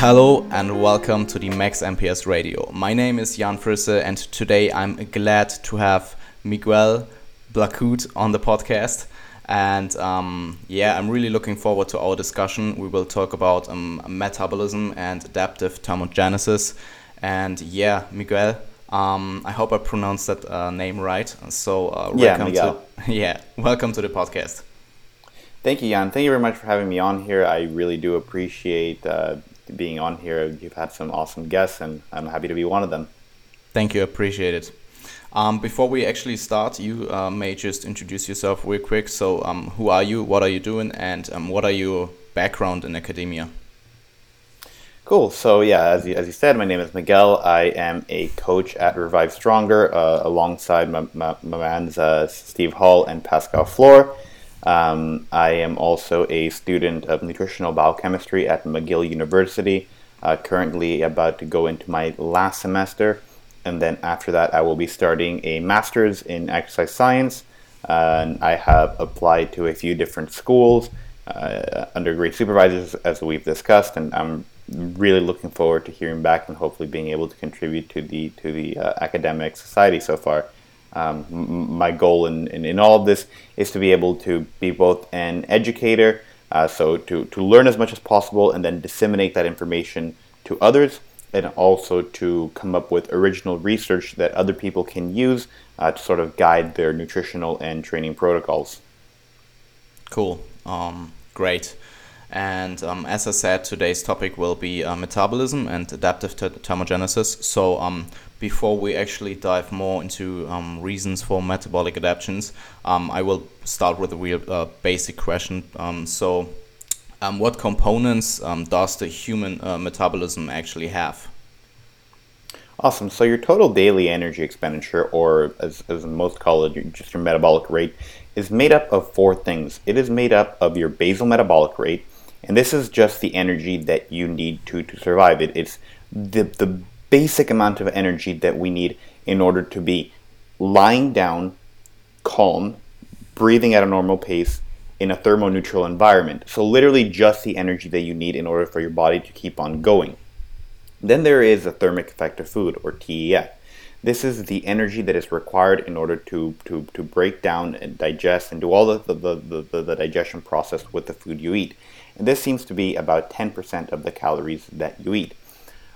Hello and welcome to the Max MPS Radio. My name is Jan Frisse and today I'm glad to have Miguel Blacut on the podcast. And um, yeah, I'm really looking forward to our discussion. We will talk about um, metabolism and adaptive thermogenesis. And yeah, Miguel, um, I hope I pronounced that uh, name right. So uh, welcome yeah, to yeah, welcome to the podcast. Thank you, Jan. Thank you very much for having me on here. I really do appreciate uh, being on here. You've had some awesome guests, and I'm happy to be one of them. Thank you, appreciate it. Um, before we actually start, you uh, may just introduce yourself real quick. So, um, who are you? What are you doing? And um, what are your background in academia? Cool. So, yeah, as you, as you said, my name is Miguel. I am a coach at Revive Stronger uh, alongside my, my, my mans uh, Steve Hall and Pascal Floor. Um, I am also a student of nutritional biochemistry at McGill University, uh, currently about to go into my last semester. And then after that, I will be starting a master's in exercise science. Uh, and I have applied to a few different schools uh, under great supervisors, as we've discussed, and I'm really looking forward to hearing back and hopefully being able to contribute to the to the uh, academic society so far. Um, my goal in, in, in, all of this is to be able to be both an educator, uh, so to, to learn as much as possible and then disseminate that information to others, and also to come up with original research that other people can use uh, to sort of guide their nutritional and training protocols. Cool. Um, great. And um, as I said, today's topic will be uh, metabolism and adaptive thermogenesis. So, um, before we actually dive more into um, reasons for metabolic adaptations, um, I will start with a real uh, basic question. Um, so, um, what components does the human uh, metabolism actually have? Awesome. So, your total daily energy expenditure, or as, as most call it, just your metabolic rate, is made up of four things. It is made up of your basal metabolic rate, and this is just the energy that you need to, to survive. It, it's the, the basic amount of energy that we need in order to be lying down, calm, breathing at a normal pace in a thermoneutral environment. So, literally, just the energy that you need in order for your body to keep on going. Then there is a thermic effect of food, or TEF. This is the energy that is required in order to, to, to break down and digest and do all the, the, the, the, the digestion process with the food you eat. And this seems to be about 10% of the calories that you eat.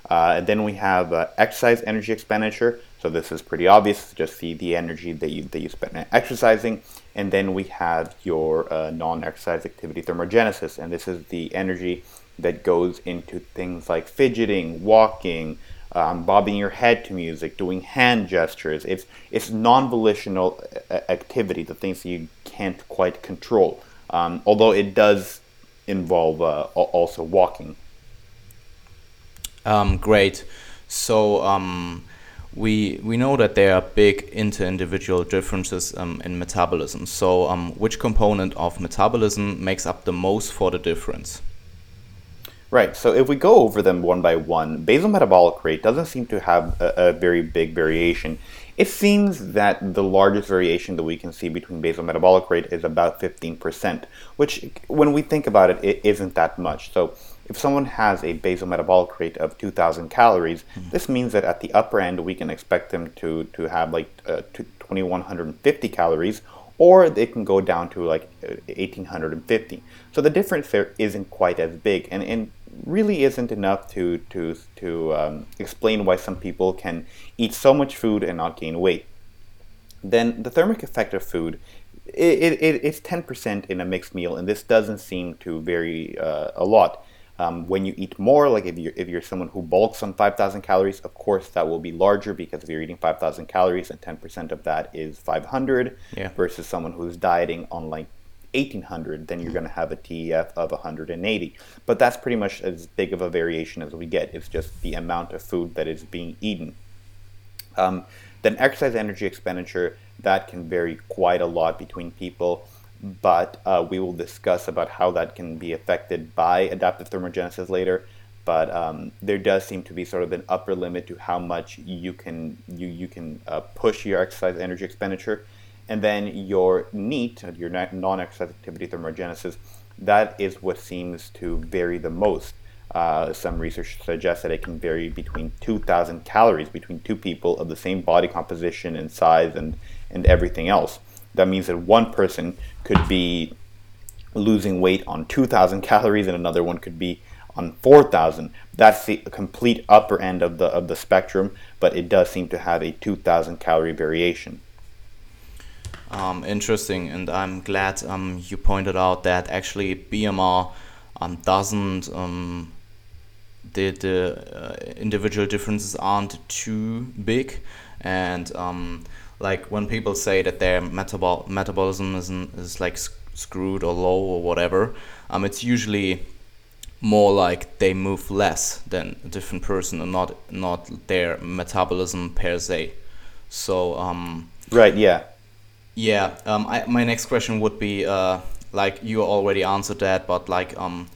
Uh, then we have uh, exercise energy expenditure. So this is pretty obvious, just see the energy that you, that you spend exercising. And then we have your uh, non-exercise activity thermogenesis. And this is the energy that goes into things like fidgeting, walking, um, bobbing your head to music, doing hand gestures. It's, it's non-volitional uh, activity, the things that you can't quite control. Um, although it does involve uh, also walking. Um, great. So um, we we know that there are big inter-individual differences um, in metabolism. So um, which component of metabolism makes up the most for the difference? Right. So if we go over them one by one, basal metabolic rate doesn't seem to have a, a very big variation. It seems that the largest variation that we can see between basal metabolic rate is about 15%, which, when we think about it, it isn't that much. So if someone has a basal metabolic rate of 2,000 calories, mm-hmm. this means that at the upper end, we can expect them to, to have like uh, 2,150 calories, or they can go down to like 1,850. So the difference there isn't quite as big, and, and really isn't enough to, to, to um, explain why some people can eat so much food and not gain weight. Then the thermic effect of food it, it, it's 10% in a mixed meal, and this doesn't seem to vary uh, a lot. Um, when you eat more, like if you're, if you're someone who bulks on 5,000 calories, of course that will be larger because if you're eating 5,000 calories and 10% of that is 500 yeah. versus someone who's dieting on like 1800, then you're going to have a TEF of 180. But that's pretty much as big of a variation as we get. It's just the amount of food that is being eaten. Um, then exercise energy expenditure, that can vary quite a lot between people but uh, we will discuss about how that can be affected by adaptive thermogenesis later. But um, there does seem to be sort of an upper limit to how much you can you you can uh, push your exercise energy expenditure, and then your NEAT, your non-exercise activity thermogenesis, that is what seems to vary the most. Uh, some research suggests that it can vary between 2,000 calories between two people of the same body composition and size and, and everything else. That means that one person could be losing weight on 2,000 calories and another one could be on 4,000. That's the complete upper end of the of the spectrum, but it does seem to have a 2,000 calorie variation. Um, interesting, and I'm glad um, you pointed out that actually BMR um, doesn't um, the the uh, individual differences aren't too big, and um, like when people say that their metabol metabolism is is like screwed or low or whatever, um, it's usually more like they move less than a different person and not not their metabolism per se. So right, yeah, yeah. Um, I, my next question would be uh, like you already answered that, but like um,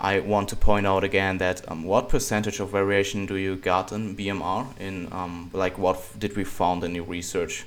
I want to point out again that um, what percentage of variation do you got in BMR? In um, like what did we found in your research?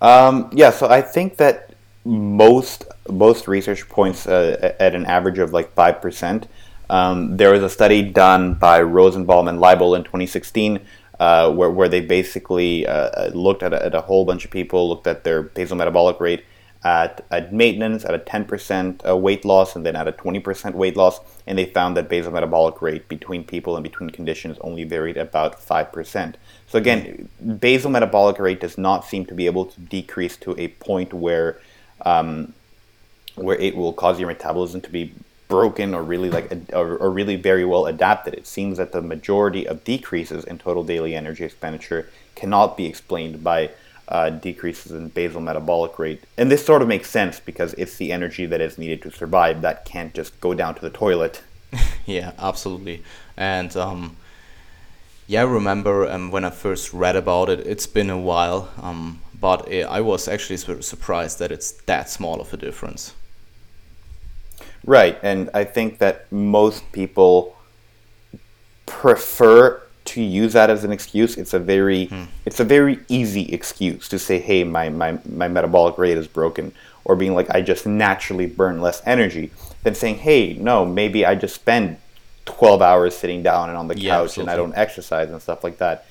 Um, yeah, so I think that most most research points uh, at an average of like five percent. Um, there was a study done by Rosenbaum and Leibel in 2016 uh, where, where they basically uh, looked at a, at a, whole bunch of people, looked at their basal metabolic rate at, at maintenance, at a 10% uh, weight loss, and then at a 20% weight loss, and they found that basal metabolic rate between people and between conditions only varied about 5%. So again, basal metabolic rate does not seem to be able to decrease to a point where um, where it will cause your metabolism to be broken or really like or, or really very well adapted. It seems that the majority of decreases in total daily energy expenditure cannot be explained by uh, decreases in basal metabolic rate. And this sort of makes sense because it's the energy that is needed to survive that can't just go down to the toilet. yeah, absolutely. And um, yeah, I remember um, when I first read about it, it's been a while, um, but it, I was actually surprised that it's that small of a difference. Right, and I think that most people prefer to use that as an excuse. It's a very hmm. it's a very easy excuse to say, "Hey, my, my my metabolic rate is broken," or being like, "I just naturally burn less energy," than saying, "Hey, no, maybe I just spend 12 hours sitting down and on the yeah, couch absolutely. and I don't exercise and stuff like that."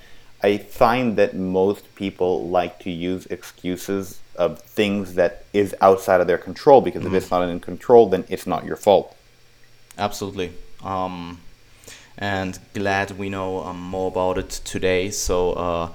I find that most people like to use excuses of things that is outside of their control because mm-hmm. if it's not in control, then it's not your fault. Absolutely. Um, and glad we know um, more about it today. So, uh,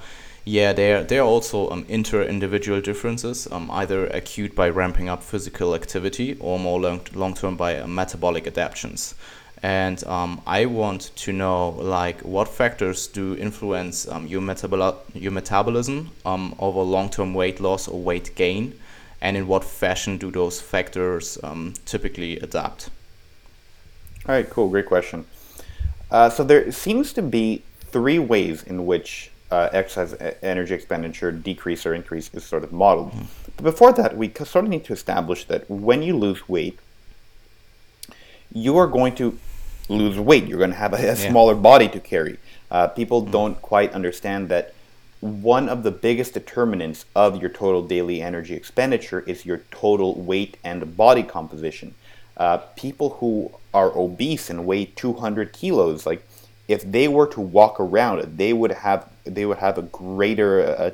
yeah, there there are also um, inter-individual differences, um, either acute by ramping up physical activity or more long long term by uh, metabolic adaptations. And um, I want to know like what factors do influence um, your metabol your metabolism um, over long term weight loss or weight gain, and in what fashion do those factors um, typically adapt? All right, cool, great question. Uh, so there seems to be three ways in which uh, exercise energy expenditure decrease or increase is sort of modeled. Mm-hmm. But before that, we sort of need to establish that when you lose weight, you are going to lose weight. You're going to have a, a yeah. smaller body to carry. Uh, people mm-hmm. don't quite understand that one of the biggest determinants of your total daily energy expenditure is your total weight and body composition uh, people who are obese and weigh 200 kilos, like if they were to walk around, they would have they would have a greater uh,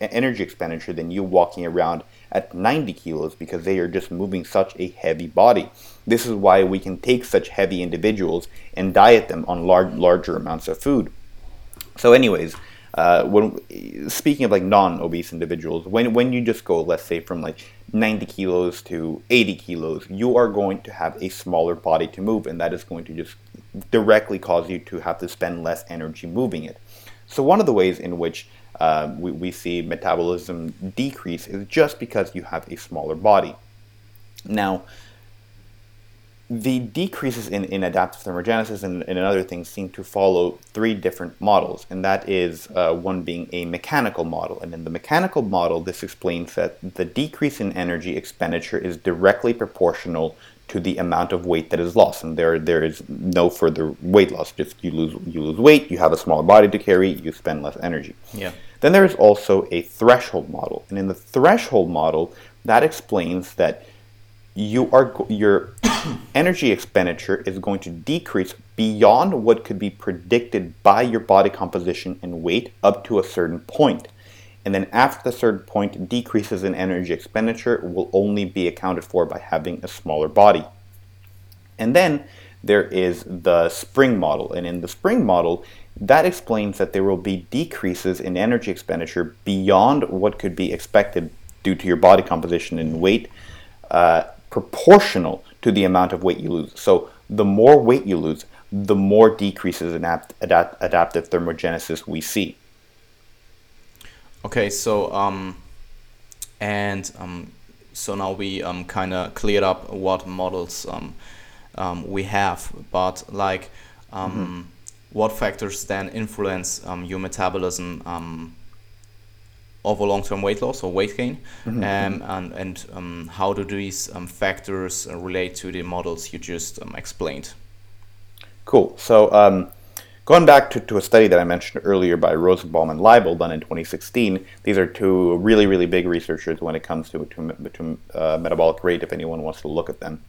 energy expenditure than you walking around at 90 kilos because they are just moving such a heavy body. This is why we can take such heavy individuals and diet them on large larger amounts of food. So, anyways, uh, when speaking of like non-obese individuals, when when you just go, let's say from like 90 kilos to 80 kilos, you are going to have a smaller body to move, and that is going to just directly cause you to have to spend less energy moving it. So one of the ways in which uh, we, we see metabolism decrease is just because you have a smaller body. Now, the decreases in, in adaptive thermogenesis and, and other things seem to follow three different models, and that is uh, one being a mechanical model. And in the mechanical model, this explains that the decrease in energy expenditure is directly proportional to the amount of weight that is lost, and there there is no further weight loss. Just you lose you lose weight, you have a smaller body to carry, you spend less energy. Yeah. Then there is also a threshold model, and in the threshold model, that explains that you are your energy expenditure is going to decrease beyond what could be predicted by your body composition and weight up to a certain point. And then after the certain point, decreases in energy expenditure will only be accounted for by having a smaller body. And then there is the spring model. And in the spring model, that explains that there will be decreases in energy expenditure beyond what could be expected due to your body composition and weight, uh, proportional to the amount of weight you lose. So the more weight you lose, the more decreases in adapt- adapt- adaptive thermogenesis we see. Okay, so um, and um, so now we um, kind of cleared up what models um, um, we have, but like um, mm-hmm. what factors then influence um, your metabolism um, over long-term weight loss or weight gain, mm-hmm. um, and and um, how do these um, factors relate to the models you just um, explained? Cool. So um, going back to, to a study that I mentioned earlier by Rosenbaum and Leibel done in 2016, these are two really really big researchers when it comes to to, to uh, metabolic rate. If anyone wants to look at them.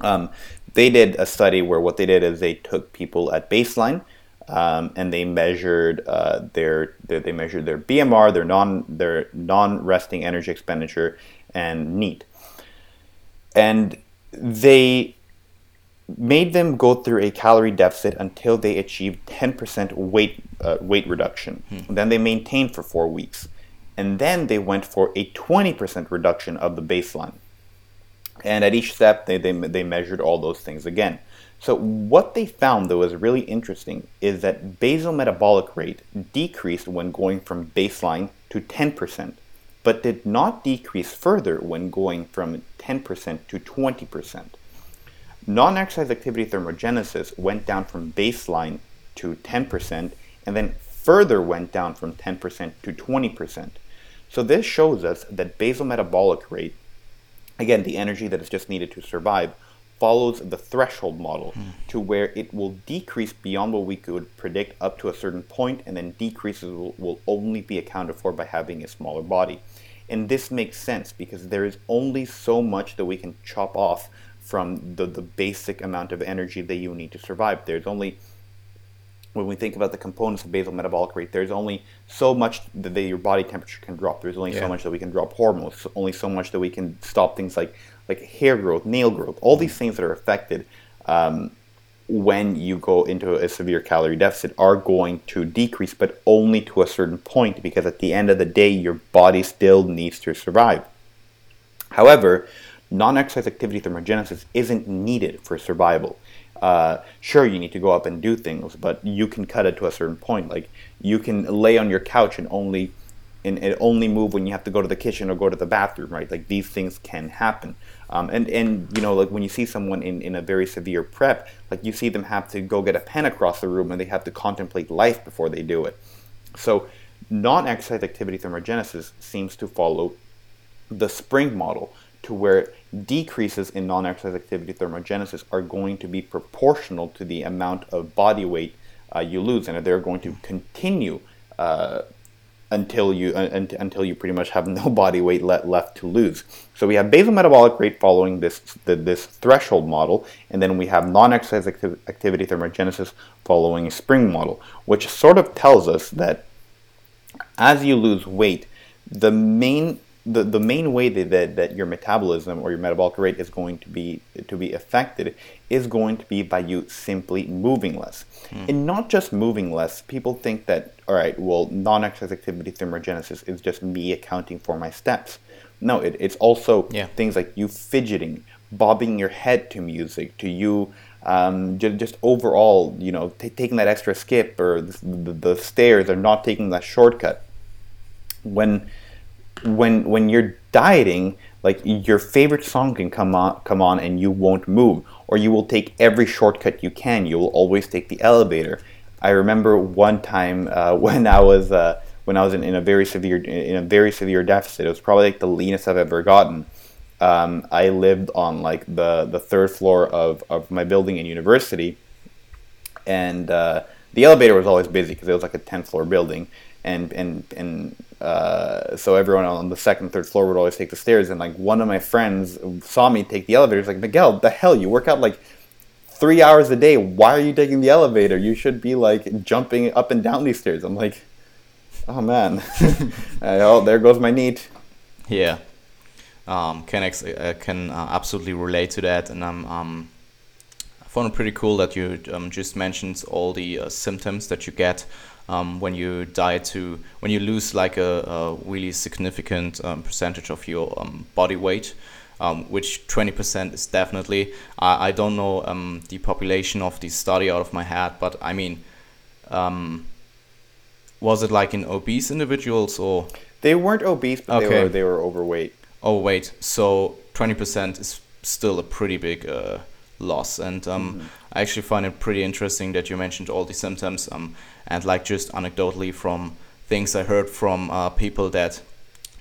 Um, they did a study where what they did is they took people at baseline um, and they measured uh, their, their, they measured their BMR, their non their non resting energy expenditure, and NEAT, and they made them go through a calorie deficit until they achieved 10% weight uh, weight reduction. Hmm. Then they maintained for four weeks, and then they went for a 20% reduction of the baseline. And at each step, they, they, they measured all those things again. So what they found though is really interesting is that basal metabolic rate decreased when going from baseline to 10%, but did not decrease further when going from 10% to 20%. Non-exercise activity thermogenesis went down from baseline to 10% and then further went down from 10% to 20%. So this shows us that basal metabolic rate, again, the energy that is just needed to survive, follows the threshold model mm. to where it will decrease beyond what we could predict up to a certain point, and then decreases will, will only be accounted for by having a smaller body. And this makes sense because there is only so much that we can chop off from the, the basic amount of energy that you need to survive. There's only when we think about the components of basal metabolic rate, there's only so much that your body temperature can drop. There's only yeah. so much that we can drop hormones. Only so much that we can stop things like like hair growth, nail growth, all these things that are affected um, when you go into a severe calorie deficit are going to decrease, but only to a certain point because at the end of the day, your body still needs to survive. However, non exercise activity thermogenesis isn't needed for survival. Uh, sure, you need to go up and do things, but you can cut it to a certain point. Like you can lay on your couch and only and, it only move when you have to go to the kitchen or go to the bathroom, right? Like these things can happen. Um, and, and you know, like when you see someone in, in a very severe prep, like you see them have to go get a pen across the room and they have to contemplate life before they do it. So non-exercise activity thermogenesis seems to follow the spring model to where decreases in non-exercise activity thermogenesis are going to be proportional to the amount of body weight uh, you lose and they're going to continue uh, until you uh, until you pretty much have no body weight le- left to lose. So we have basal metabolic rate following this the, this threshold model, and then we have non-exercise acti- activity thermogenesis following a spring model, which sort of tells us that as you lose weight, the main the, the main way that, that, that your metabolism or your metabolic rate is going to be to be affected is going to be by you simply moving less. Mm. And not just moving less, people think that, all right, well, non-exercise activity thermogenesis is just me accounting for my steps. No, it, it's also yeah. things like you fidgeting, bobbing your head to music, to you um, just, just, overall, you know, t- taking that extra skip or the, the, the stairs or not taking that shortcut. When when when you're dieting, like your favorite song can come on come on and you won't move, or you will take every shortcut you can. You will always take the elevator. I remember one time uh, when I was uh, when I was in, in, a very severe in a very severe deficit. It was probably like the leanest I've ever gotten. Um, I lived on like the the third floor of, of my building in university, and uh, the elevator was always busy because it was like a 10 floor building and and and uh, so everyone on the second, third floor would always take the stairs. And like one of my friends saw me take the elevator. He's like, Miguel, the hell, you work out like three hours a day. Why are you taking the elevator? You should be like jumping up and down these stairs. I'm like, oh man, oh there goes my NEAT. Yeah, um, can ex- uh, can uh, absolutely relate to that, and I'm um, I found it pretty cool that you um, just mentioned all the uh, symptoms that you get um, when you diet to when you lose like a, a really significant um, percentage of your um, body weight. Um, which 20% is definitely. I, I don't know um, the population of the study out of my head, but I mean, um, was it like in obese individuals or? They weren't obese, but okay. they were they were overweight. Overweight. So 20% is still a pretty big uh, loss, and um, mm-hmm. I actually find it pretty interesting that you mentioned all the symptoms. Um, and like just anecdotally from things I heard from uh, people that,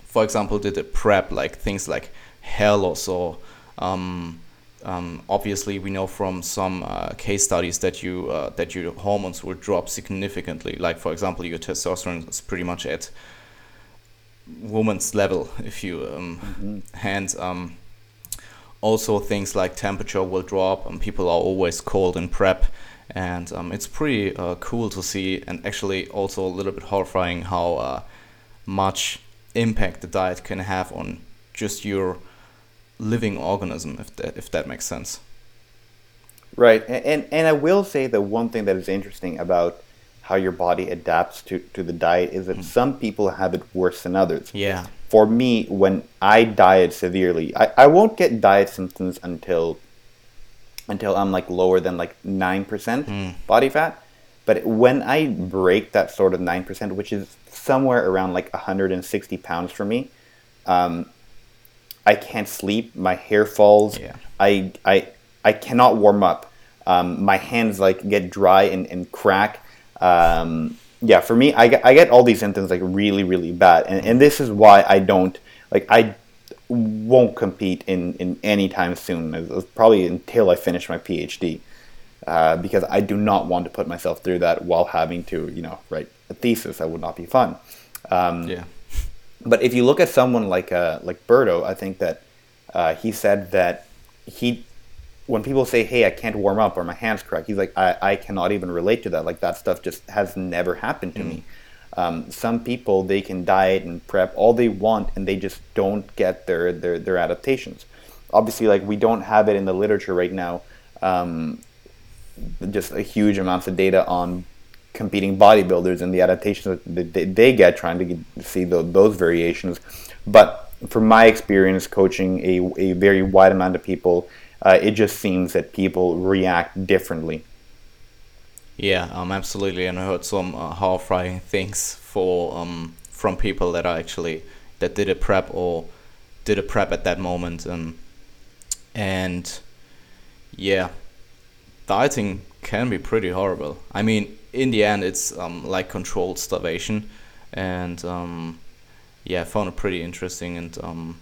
for example, did a prep, like things like hair loss or um, um, obviously we know from some uh, case studies that you uh, that your hormones will drop significantly. Like for example, your testosterone is pretty much at woman's level, if you um, mm-hmm. and um, also things like temperature will drop and people are always cold in prep and um, it's pretty uh, cool to see and actually also a little bit horrifying how uh, much impact the diet can have on just your living organism if that if that makes sense. Right and and i will say that one thing that is interesting about how your body adapts to, to the diet is that mm. some people have it worse than others. Yeah for me when i diet severely i, I won't get diet symptoms until until I'm like lower than like 9% mm. body fat. But when I break that sort of 9%, which is somewhere around like 160 pounds for me, um, I can't sleep. My hair falls. Yeah. I, I, I cannot warm up. Um, my hands like get dry and, and crack. Um, yeah, for me, I get, I get all these symptoms like really, really bad. And, and this is why I don't, like, I won't compete in, in any time soon. probably until I finish my PhD, uh, because I do not want to put myself through that while having to, you know, write a thesis. That would not be fun. Um, yeah. But if you look at someone like uh, like Berto, I think that uh, he said that he, when people say, "Hey, I can't warm up" or "My hands crack," he's like, "I, I cannot even relate to that. Like that stuff just has never happened to mm. me." Um, some people they can diet and prep all they want and they just don't get their, their, their adaptations. Obviously, like we don't have it in the literature right now. Um, just a huge amounts of data on competing bodybuilders and the adaptations that they, they get trying to get, see the, those variations. But from my experience coaching a, a very wide amount of people, uh, it just seems that people react differently. Yeah, um, absolutely, and I heard some uh, horrifying things for um from people that are actually that did a prep or did a prep at that moment, um, and yeah, dieting can be pretty horrible. I mean, in the end, it's um like controlled starvation, and um, yeah, I found it pretty interesting and um,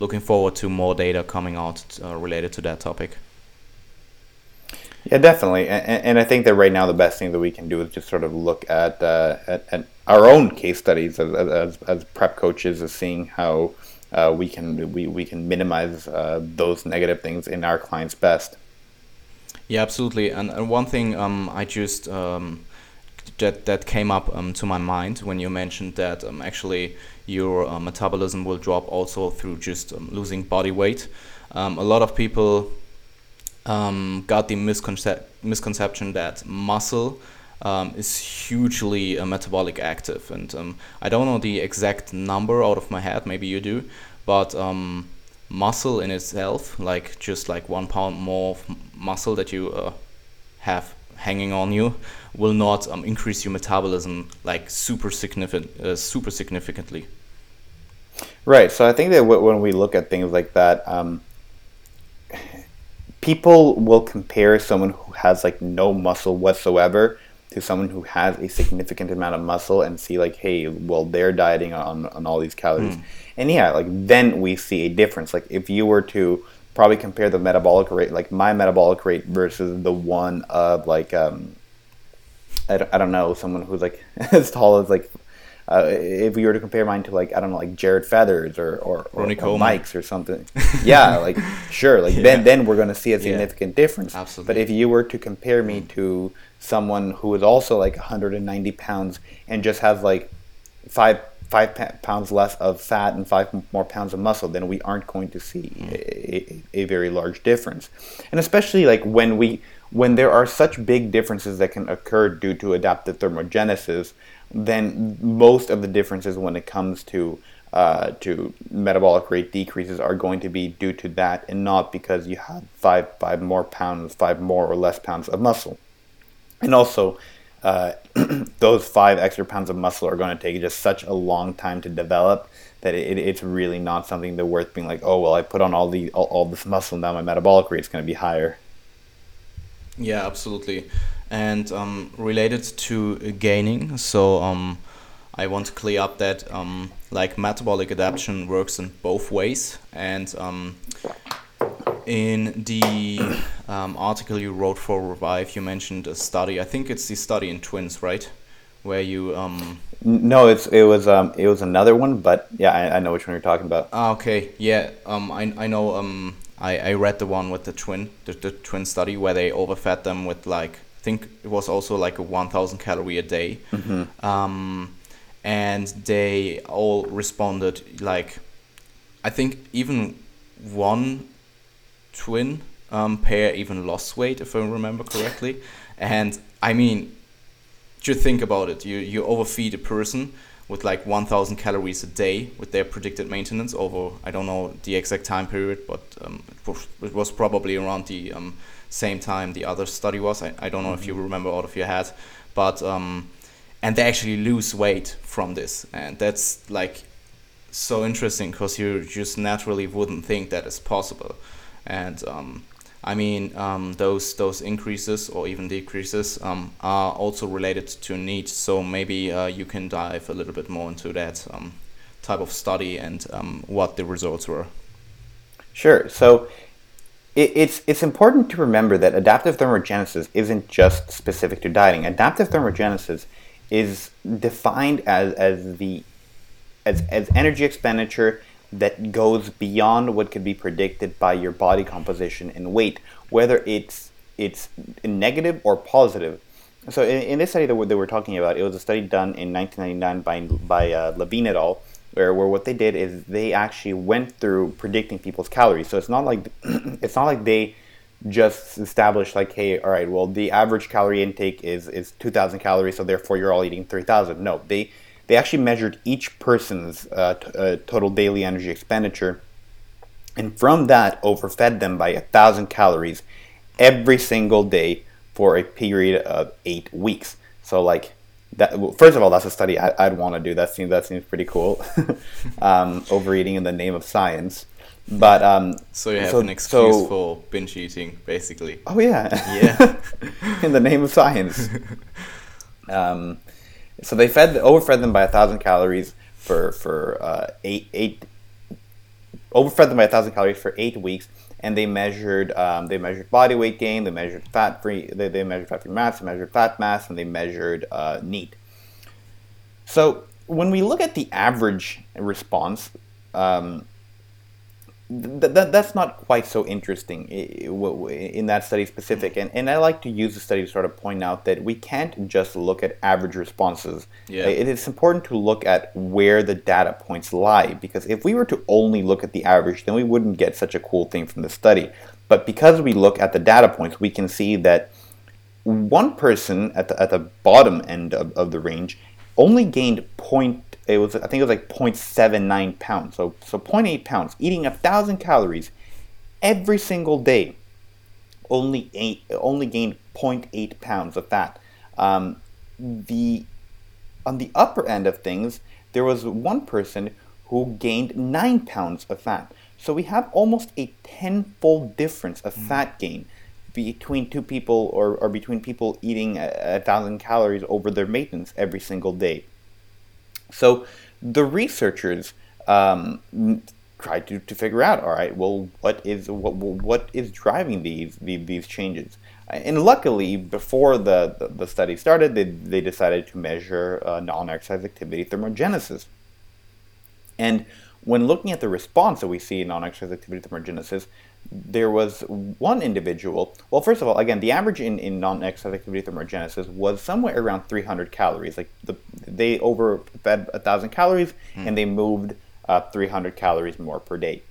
looking forward to more data coming out uh, related to that topic. Yeah, definitely, and, and, I think that right now the best thing that we can do is just sort of look at uh, at, at, our own case studies as, as, as prep coaches, as seeing how uh, we can we, we can minimize uh, those negative things in our clients' best. Yeah, absolutely. And, and one thing um, I just um, that that came up um, to my mind when you mentioned that um, actually your uh, metabolism will drop also through just um, losing body weight. Um, a lot of people um, got the misconce- misconception that muscle um, is hugely uh, metabolic active. And um, I don't know the exact number out of my head, maybe you do, but um, muscle in itself, like just like one pound more muscle that you uh, have hanging on you, will not um, increase your metabolism like super significant, uh, super significantly. Right. So I think that w- when we look at things like that, um, people will compare someone who has like no muscle whatsoever to someone who has a significant amount of muscle and see like hey well they're dieting on, on all these calories mm. and yeah like then we see a difference like if you were to probably compare the metabolic rate like my metabolic rate versus the one of like um I don't, I don't know someone who's like as tall as like uh, if we were to compare mine to like I don't know, like Jared Feathers or or, or, or Mike's or something, yeah, like sure, like yeah. then then we're gonna see a significant yeah. difference. Absolutely. But if you were to compare me to someone who is also like 190 pounds and just has like five five pounds less of fat and five more pounds of muscle, then we aren't going to see a, a, a very large difference. And especially like when we when there are such big differences that can occur due to adaptive thermogenesis, then most of the differences when it comes to uh, to metabolic rate decreases are going to be due to that and not because you have five five more pounds, five more or less pounds of muscle. And also, uh, those five extra pounds of muscle are going to take just such a long time to develop that it, it's really not something that worth being like, oh well, I put on all the all, all this muscle now, my metabolic rate is going to be higher. Yeah, absolutely and um, related to gaining. So um, I want to clear up that um, like metabolic adaptation works in both ways. And um, in the um, article you wrote for Revive, you mentioned a study. I think it's the study in twins, right? Where you um, no, it's it was um it was another one, but yeah, I, I know which one you're talking about. Ah, okay, yeah, um, I I know um I, I read the one with the twin the, the twin study where they overfed them with like I think it was also like a 1000 calorie a day mm-hmm. um, and they all responded like i think even one twin um, pair even lost weight if i remember correctly and i mean just think about it you you overfeed a person with like 1000 calories a day with their predicted maintenance over i don't know the exact time period but um, it, was, it was probably around the um, same time the other study was. I, I don't know mm-hmm. if you mm-hmm. remember out of your head, but um, and they actually lose weight from this, and that's like so interesting because you just naturally wouldn't think that is possible, and um, I mean um, those those increases or even decreases um, are also related to NEAT. So maybe uh, you can dive a little bit more into that um, type of study and um, what the results were. Sure. So it, it's it's important to remember that adaptive thermogenesis isn't just specific to dieting. Adaptive thermogenesis is defined as as the as, as energy expenditure that goes beyond what could be predicted by your body composition and weight, whether it's it's negative or positive. So in, in this study that we're, that we're talking about, it was a study done in 1999 by by uh, Levine et al where, where what they did is they actually went through predicting people's calories. So it's not like it's not like they just established like, hey, all right, well the average calorie intake is is 2,000 calories, so therefore you're all eating 3,000. No, they they actually measured each person's uh, t- uh, total daily energy expenditure, and from that overfed them by a thousand calories every single day for a period of eight weeks. So like that well, first of all, that's a study I, would want to do. That seems that seems pretty cool. um, overeating in the name of science, but um, so you have so, an excuse so, for binge eating, basically. Oh yeah, yeah, in the name of science. um, so they fed overfed them by a thousand calories for for uh, eight eight overfed them by a thousand calories for eight weeks and they measured um, they measured body weight gain, they measured fat free, they, they measured fat free mass, they measured fat mass, and they measured uh, NEAT. So when we look at the average response, um, th- th- that's not quite so interesting in that study specific. Mm. And, and I like to use the study to sort of point out that we can't just look at average responses. Yeah. It is important to look at where the data points lie because if we were to only look at the average, then we wouldn't get such a cool thing from the study. But because we look at the data points, we can see that one person at the, at the bottom end of, of the range only gained point it was I think it was like 0.79 pounds. So so 0.8 pounds, eating a thousand calories every single day, only eight, only gained 0.8 pounds of fat. Um, the on the upper end of things, there was one person who gained nine pounds of fat. So we have almost a tenfold difference of mm. fat gain between two people or, or between people eating a, a thousand calories over their maintenance every single day. So the researchers um, try to, to figure out all right well what is what what is driving these these, these changes? And luckily before the, the, the, study started they, they decided to measure uh, non-exercise activity thermogenesis. And when looking at the response that we see in non-exercise activity thermogenesis there was one individual well first of all again the average in, in non-exercise activity thermogenesis was somewhere around 300 calories like the, they overfed a thousand calories mm. and they moved uh, 300 calories more per day.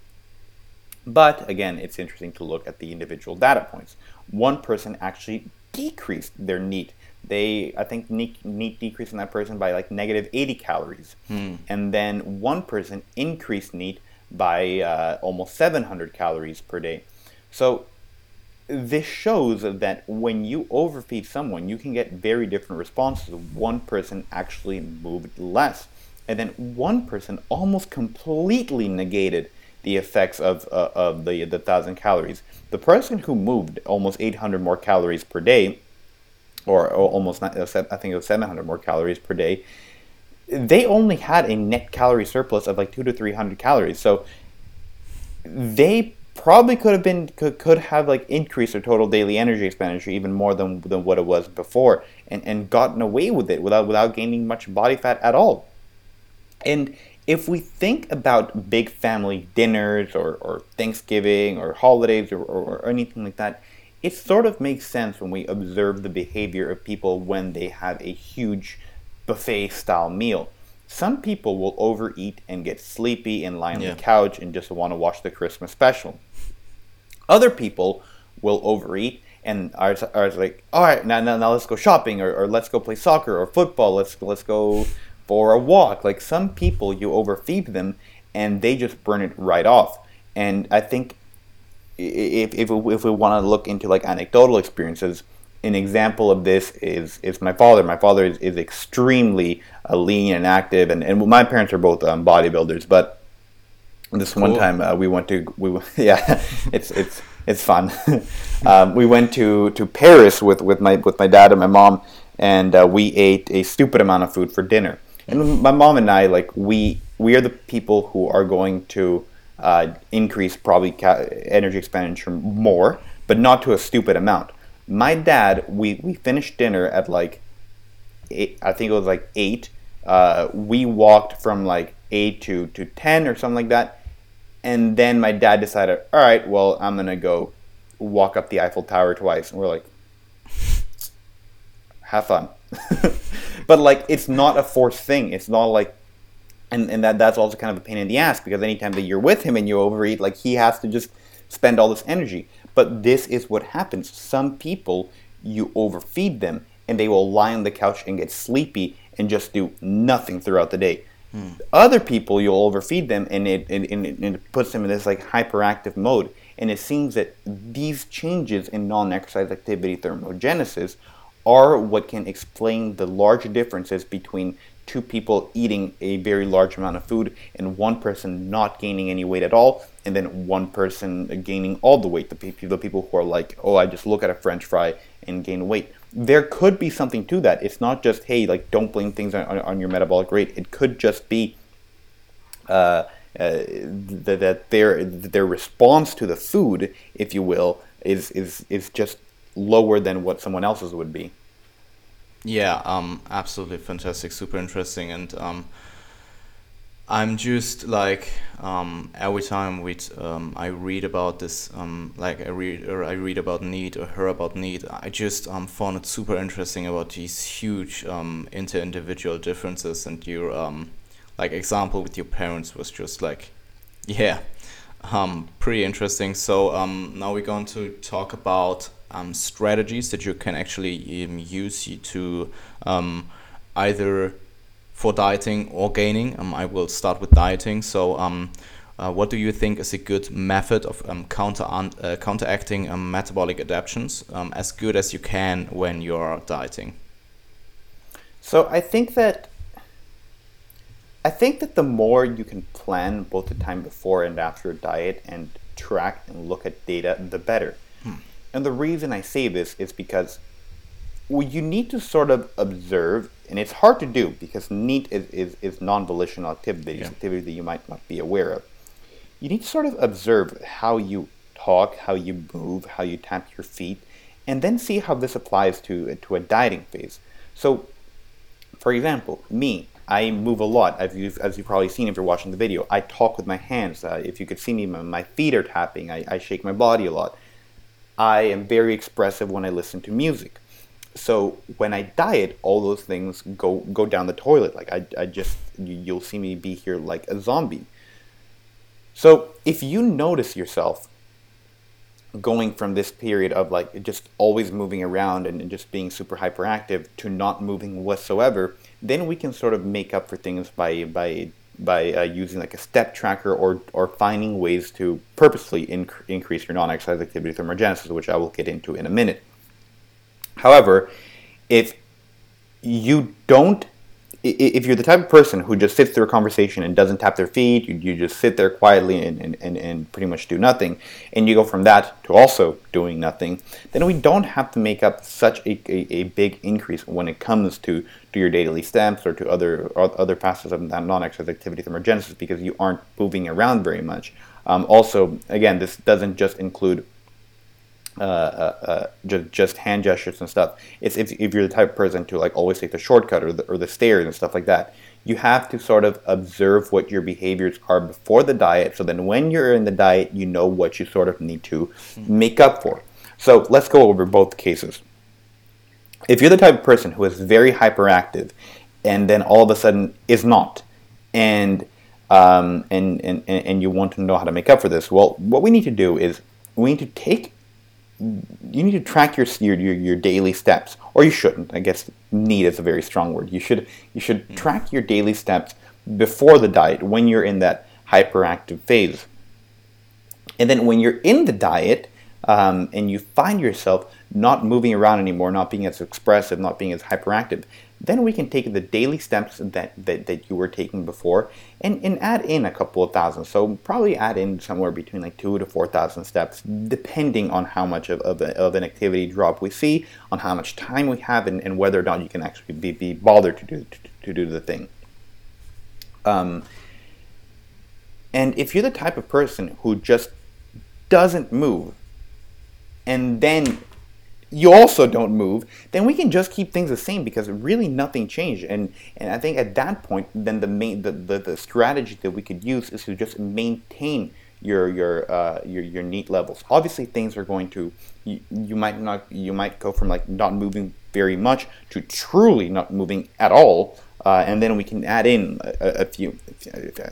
But again, it's interesting to look at the individual data points. One person actually decreased their NEAT. They, I think, NEAT, NEAT decreased in that person by like negative 80 calories. Hmm. And then one person increased NEAT by uh, almost 700 calories per day. So this shows that when you overfeed someone, you can get very different responses. One person actually moved less and then one person almost completely negated the effects of, uh, of the, the 1,000 calories. The person who moved almost 800 more calories per day, or, or almost, uh, I think it was 700 more calories per day, they only had a net calorie surplus of like two to 300 calories. So they probably could have been could, could have like increased their total daily energy expenditure even more than, than what it was before and, and gotten away with it without without gaining much body fat at all. And if we think about big family dinners or, or Thanksgiving or holidays or, or, or, anything like that, it sort of makes sense when we observe the behavior of people when they have a huge buffet style meal. Some people will overeat and get sleepy and lie on yeah. the couch and just want to watch the Christmas special. Other people will overeat and are, are like, all right, now, now, now let's go shopping or, or let's go play soccer or football. Let's let's go for a walk. Like some people, you overfeed them and they just burn it right off. And I think if, if, if we want to look into like anecdotal experiences, an example of this is is my father. My father is, is extremely uh, lean and active, and, and my parents are both um, bodybuilders. But this cool. one time uh, we went to we yeah, it's it's it's fun. um, we went to, to Paris with, with my with my dad and my mom, and uh, we ate a stupid amount of food for dinner. And my mom and I, like we we are the people who are going to uh, increase probably ca- energy expenditure more, but not to a stupid amount. My dad, we we finished dinner at like, eight, I think it was like eight. Uh, we walked from like eight to to ten or something like that, and then my dad decided, all right, well I'm gonna go walk up the Eiffel Tower twice, and we're like, have fun. but like it's not a forced thing. It's not like and, and that that's also kind of a pain in the ass because anytime that you're with him and you overeat, like he has to just spend all this energy. But this is what happens. Some people you overfeed them and they will lie on the couch and get sleepy and just do nothing throughout the day. Hmm. Other people you'll overfeed them and it, and, and it puts them in this like hyperactive mode. And it seems that these changes in non-exercise activity thermogenesis are what can explain the large differences between two people eating a very large amount of food and one person not gaining any weight at all and then one person gaining all the weight the people, the people who are like oh i just look at a french fry and gain weight. There could be something to that. It's not just hey like don't blame things on, on your metabolic rate. It could just be uh, uh, that, that their their response to the food if you will is is is just lower than what someone else's would be. Yeah, um, absolutely fantastic, super interesting, and um, I'm just like um, every time we um, I read about this, um, like I read or I read about NEAT or hear about NEAT, I just um, found it super interesting about these huge um, inter-individual differences, and your um, like example with your parents was just like, yeah, um, pretty interesting. So um, now we're going to talk about um, strategies that you can actually um, use to um, either for dieting or gaining. Um, I will start with dieting. So, um, uh, what do you think is a good method of um, counter uh, counteracting um, metabolic adaptations um, as good as you can when you're dieting? So I think that I think that the more you can plan both the time before and after a diet and track and look at data, the better. And the reason I say this is because well, you need to sort of observe, and it's hard to do because NEAT is, is, is non volitional activity, yeah. activity that you might not be aware of. you need to sort of observe how you talk, how you move, how you tap your feet, and then see how this applies to to a dieting phase. So, for example, me, I move a lot, as you've, as you've probably seen if you're watching the video. I talk with my hands. Uh, if you could see me, my, my feet are tapping. I, I shake my body a lot. I am very expressive when I listen to music. So when I diet, all those things go go down the toilet. Like I, I just you, you'll see me be here like a zombie. So if you notice yourself going from this period of like just always moving around and just being super hyperactive to not moving whatsoever, then we can sort of make up for things by by by uh, using like a step tracker or or finding ways to purposely inc- increase your non-exercise activity thermogenesis, which I will get into in a minute. However, if you don't if you're the type of person who just sits through a conversation and doesn't tap their feet, you, you just sit there quietly and, and, and, pretty much do nothing, and you go from that to also doing nothing, then we don't have to make up such a, a, a big increase when it comes to, to your daily steps or to other or other facets of non-exercise activity thermogenesis because you aren't moving around very much. Um, also, again, this doesn't just include uh, uh, uh, just, just hand gestures and stuff. It's if, if you're the type of person to like always take the shortcut or the, or the stairs and stuff like that. You have to sort of observe what your behaviors are before the diet, so then when you're in the diet, you know what you sort of need to make up for. So let's go over both cases. If you're the type of person who is very hyperactive, and then all of a sudden is not, and um, and, and and you want to know how to make up for this, well, what we need to do is we need to take you need to track your, your your daily steps, or you shouldn't. I guess need is a very strong word. You should you should mm. track your daily steps before the diet when you're in that hyperactive phase, and then when you're in the diet um, and you find yourself not moving around anymore, not being as expressive, not being as hyperactive, then we can take the daily steps that, that, that you were taking before and, and add in a couple of thousand. So probably add in somewhere between like two to 4,000 steps, depending on how much of, of, of, an activity drop we see, on how much time we have, and, and whether or not you can actually be, be bothered to do, to, to do the thing. Um, and if you're the type of person who just doesn't move, and then you also don't move, then we can just keep things the same because really nothing changed. And and I think at that point, then the main the, the, the strategy that we could use is to just maintain your your uh, your your NEAT levels. Obviously, things are going to you, you might not you might go from like not moving very much to truly not moving at all. Uh, and then we can add in a, a few,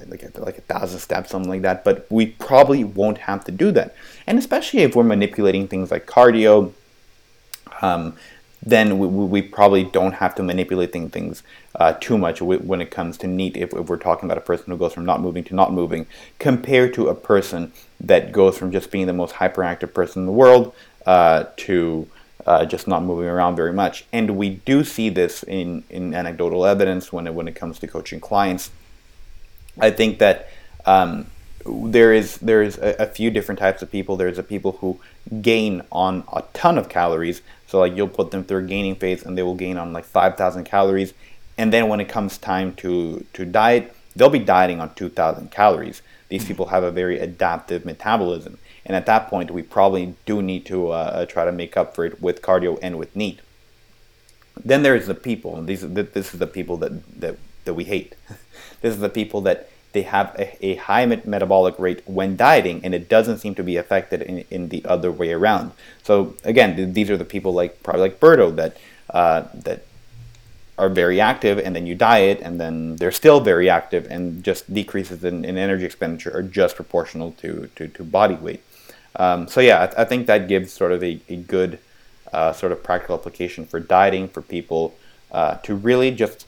like a, like a thousand steps, something like that. But we probably won't have to do that. And especially if we're manipulating things like cardio, um, then we, we, probably don't have to manipulate things uh, too much when it comes to NEAT if, if, we're talking about a person who goes from not moving to not moving compared to a person that goes from just being the most hyperactive person in the world uh, to uh, just not moving around very much. And we do see this in, in anecdotal evidence when it, when it comes to coaching clients. I think that um, there is there is a, a, few different types of people. There's a people who gain on a ton of calories. So like you'll put them through a gaining phase and they will gain on like 5,000 calories. And then when it comes time to to diet, they'll be dieting on 2,000 calories. These people have a very adaptive metabolism, and at that point, we probably do need to uh, uh try to make up for it with cardio and with NEAT. Then there's the people, these this is the people that that that we hate. this is the people that they have a, a high met- metabolic rate when dieting, and it doesn't seem to be affected in, in the other way around. So again, th- these are the people like probably like Berto that uh, that are very active, and then you diet, and then they're still very active, and just decreases in, in energy expenditure are just proportional to to, to body weight. Um, so yeah, I, th- I, think that gives sort of a, a good uh, sort of practical application for dieting for people uh, to really just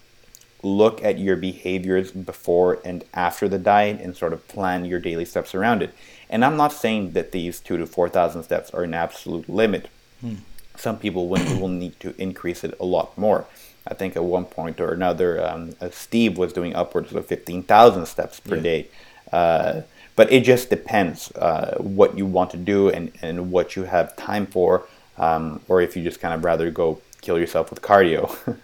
look at your behaviors before and after the diet and sort of plan your daily steps around it. And I'm not saying that these two to 4,000 steps are an absolute limit. Hmm. Some people will, will need to increase it a lot more. I think at one point or another, um, uh, Steve was doing upwards of 15,000 steps per yeah. day. Uh, but it just depends uh, what you want to do and, and what you have time for, um, or if you just kind of rather go kill yourself with cardio.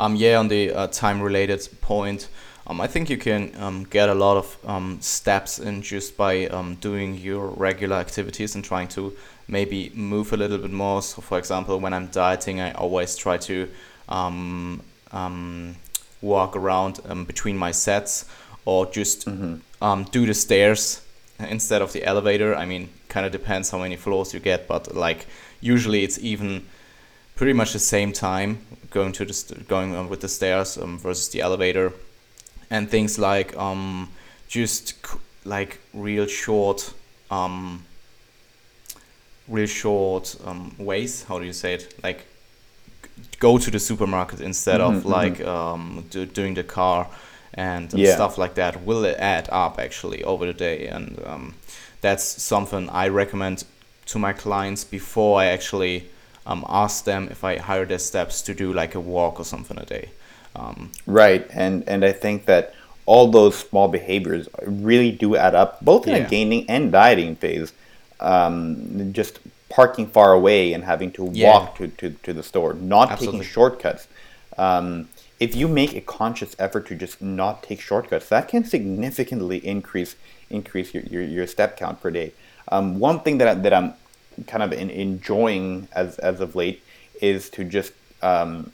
Um, yeah, on the uh, time-related point, Um, I think you can um, get a lot of um, steps in just by um, doing your regular activities and trying to maybe move a little bit more. So, for example, when I'm dieting, I always try to um, um, walk around um, between my sets or just Mm-hmm. um, do the stairs instead of the elevator. I mean, kind of depends how many floors you get, but like usually it's even pretty much the same time going to the st- going um, with the stairs um, versus the elevator, and things like um, just c- like real short um, real short um, ways. How do you say it? Like go to the supermarket instead Mhm, of like um, do, doing the car and Yeah. stuff like that will add up actually over the day and um, that's something i recommend to my clients before i actually um, ask them if i hire their steps to do like a walk or something a day um, Right, and and I think that all those small behaviors really do add up, both in Yeah. a gaining and dieting phase. Um, just parking far away and having to Yeah. walk to, to, to the store, not Absolutely. taking shortcuts. Um, if you make a conscious effort to just not take shortcuts, that can significantly increase increase your, your, your step count per day. Um, one thing that, I, that I'm kind of in, enjoying as, as of late is to just um,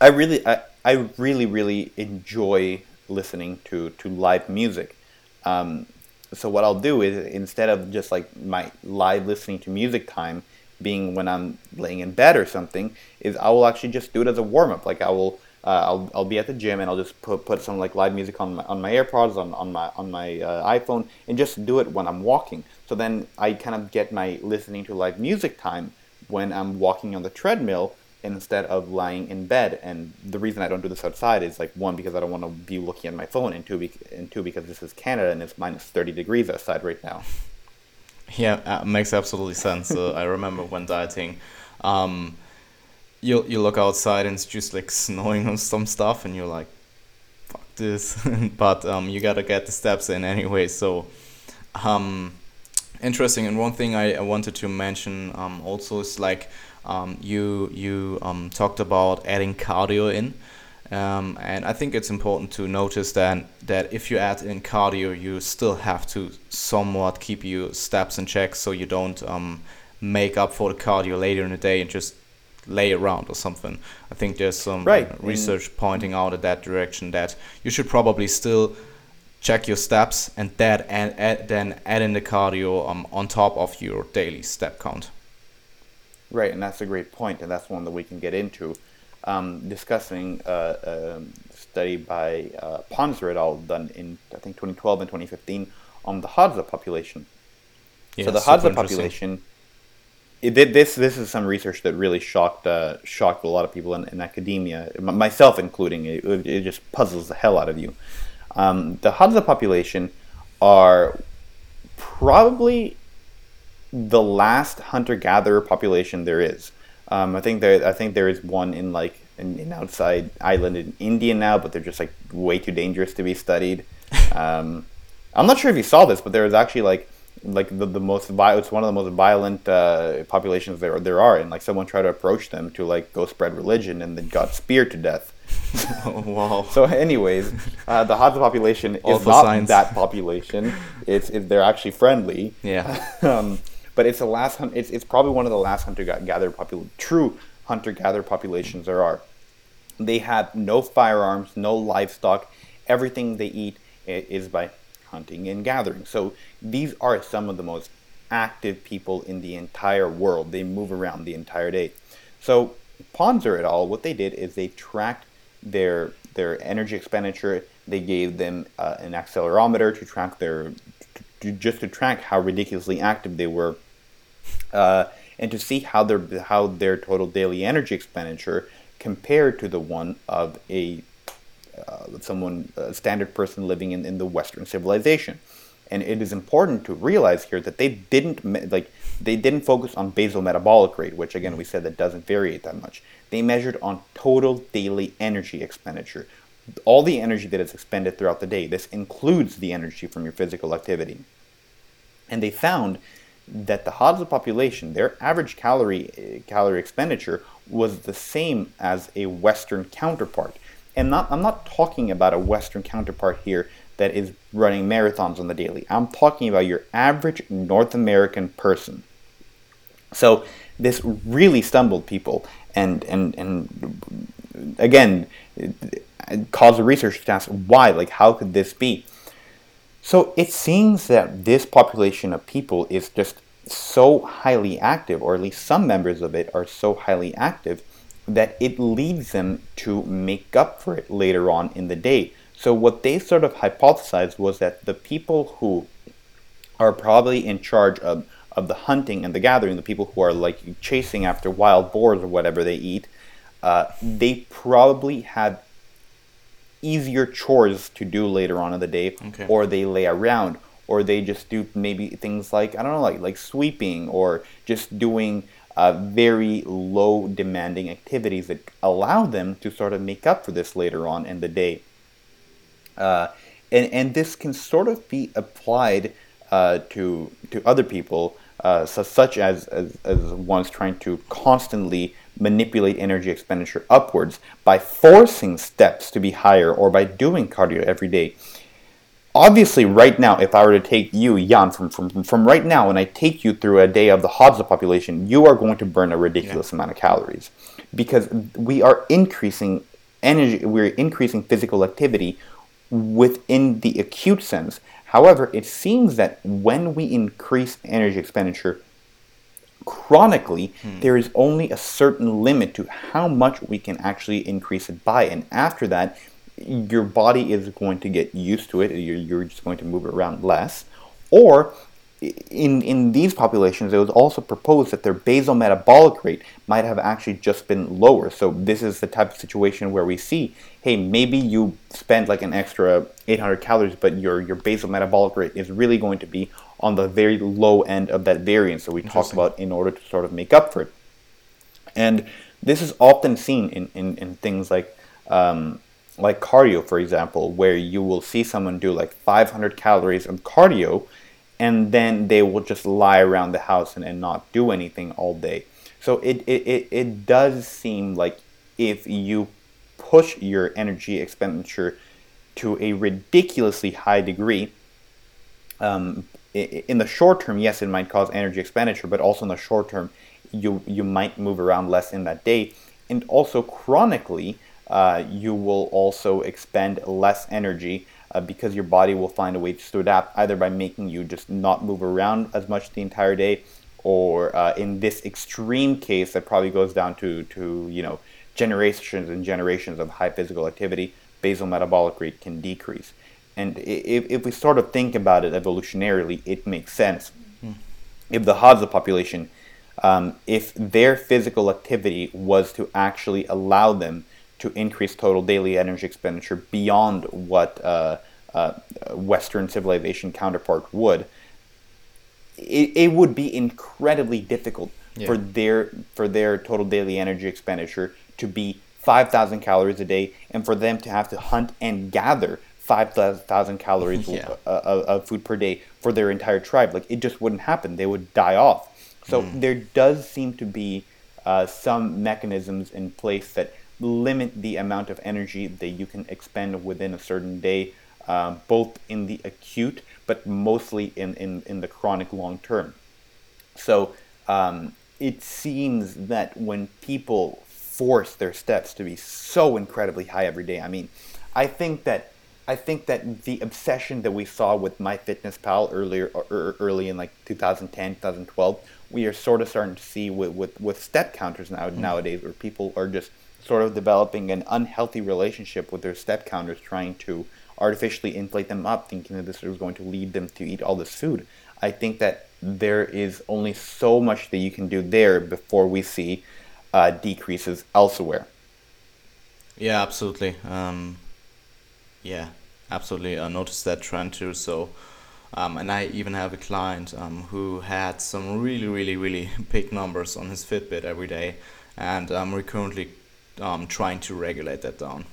I really, I, I really, really enjoy listening to, to live music. Um, so what I'll do is instead of just like my live listening to music time being when I'm laying in bed or something, is I will actually just do it as a warm up. Like I will, uh, I'll, I'll be at the gym and I'll just put, put some like live music on my, on my AirPods on, on my on my uh, iPhone and just do it when I'm walking. So then I kind of get my listening to live music time when I'm walking on the treadmill instead of lying in bed. And the reason I don't do this outside is like one because I don't want to be looking at my phone, and two, and two because this is Canada and it's minus thirty degrees outside right now. yeah uh, makes absolutely sense uh, i remember when dieting um, you, you look outside and it's just like snowing on some stuff and you're like fuck this but um, you gotta get the steps in anyway so um, interesting and one thing I, I wanted to mention um, also is like um, you you um, talked about adding cardio in. Um, and I think it's important to notice that that if you add in cardio you still have to somewhat keep your steps in check so you don't um, make up for the cardio later in the day and just lay around or something. I think there's some Right, uh, research pointing out in that direction that you should probably still check your steps and that and add, then add in the cardio um, on top of your daily step count. Right, and that's a great point, and that's one that we can get into. Um, discussing uh, a study by uh, Pontzer et al. done in I think 2012 and 2015 on the Hadza population. Yeah, so the Hadza population, it this. This is some research that really shocked uh, shocked a lot of people in, in academia, myself including. It, it just puzzles the hell out of you. Um, the Hadza population are probably the last hunter gatherer population there is. Um, I think there I think there is one in like an, an outside island in India now, but they're just like way too dangerous to be studied. Um, I'm not sure if you saw this, but there is actually like like the, the most violent, it's one of the most violent uh, populations there there are, and like someone tried to approach them to like go spread religion, and then got speared to death. Oh, wow. So, anyways, uh, the Hadza population is not that population. It's, it, they're actually friendly. Yeah. um, but it's the last. It's, it's probably one of the last hunter gatherer popul true hunter gatherer populations there are. They have no firearms, no livestock. Everything they eat is by hunting and gathering. So these are some of the most active people in the entire world. They move around the entire day. So Pontzer et al. What they did is they tracked their their energy expenditure. They gave them uh, an accelerometer to track their to, just to track how ridiculously active they were uh, and to see how their how their total daily energy expenditure compared to the one of a uh, someone a standard person living in, in the Western civilization. And it is important to realize here that they didn't like they didn't focus on basal metabolic rate, which again we said that doesn't vary that much. They measured on total daily energy expenditure, all the energy that is expended throughout the day. This includes the energy from your physical activity and they found that the Hadza population, their average calorie calorie expenditure was the same as a Western counterpart, and not I'm not talking about a Western counterpart here that is running marathons on the daily. I'm talking about your average North American person. So this really stumbled people, and and and again, caused the research to ask why, like how could this be? So it seems that this population of people is just so highly active, or at least some members of it are so highly active, that it leads them to make up for it later on in the day. So what they sort of hypothesized was that the people who are probably in charge of, of the hunting and the gathering, the people who are like chasing after wild boars or whatever they eat, uh, they probably had easier chores to do later on in the day, Okay. or they lay around, or they just do maybe things like I don't know, like like sweeping, or just doing uh, very low demanding activities that allow them to sort of make up for this later on in the day. Uh, and, and this can sort of be applied uh, to, to other people, uh, su- such as, as, as ones trying to constantly manipulate energy expenditure upwards by forcing steps to be higher or by doing cardio every day. Obviously, right now, if I were to take you, Jan, from, from, from right now, and I take you through a day of the Hadza population, you are going to burn a ridiculous amount of calories because we are increasing energy, we're increasing physical activity within the acute sense. However, it seems that when we increase energy expenditure chronically, hmm. there is only a certain limit to how much we can actually increase it by. And after that, your body is going to get used to it. You're, you're just going to move it around less. Or in, in these populations, it was also proposed that their basal metabolic rate might have actually just been lower. So this is the type of situation where we see, hey, maybe you spend like an extra 800 calories, but your, your basal metabolic rate is really going to be on the very low end of that variance that we talked about in order to sort of make up for it. And this is often seen in, in, in things like um, like cardio, for example, where you will see someone do like 500 calories of cardio, and then they will just lie around the house and, and not do anything all day. So it, it, it, it does seem like if you push your energy expenditure to a ridiculously high degree, um, in the short term, yes, it might cause energy expenditure, but also in the short term, you you might move around less in that day, and also chronically, uh, you will also expend less energy uh, because your body will find a way to adapt, either by making you just not move around as much the entire day, or uh, in this extreme case, that probably goes down to to you know generations and generations of high physical activity, basal metabolic rate can decrease. And if, if we sort of think about it evolutionarily, it makes sense. If the Hadza population, um, if their physical activity was to actually allow them to increase total daily energy expenditure beyond what uh, uh, Western civilization counterpart would, it, it would be incredibly difficult Yeah. for their for their total daily energy expenditure to be 5,000 calories a day and for them to have to hunt and gather 5,000 calories Yeah. of, of food per day for their entire tribe. Like it just wouldn't happen. They would die off. So there does seem to be uh, some mechanisms in place that limit the amount of energy that you can expend within a certain day, um, both in the acute but mostly in, in, in the chronic long term. So um, it seems that when people force their steps to be so incredibly high every day, I mean, I think that I think that the obsession that we saw with MyFitnessPal earlier, or, early in like 2010, 2012, we are sort of starting to see with, with, with step counters now nowadays, where people are just sort of developing an unhealthy relationship with their step counters, trying to artificially inflate them up, thinking that this is going to lead them to eat all this food. I think that there is only so much that you can do there before we see uh, decreases elsewhere. Yeah, absolutely. Um, yeah, absolutely. I noticed that trend too. So, um, and I even have a client um, who had some really, really, really big numbers on his Fitbit every day, and um, we're currently trying to regulate that down.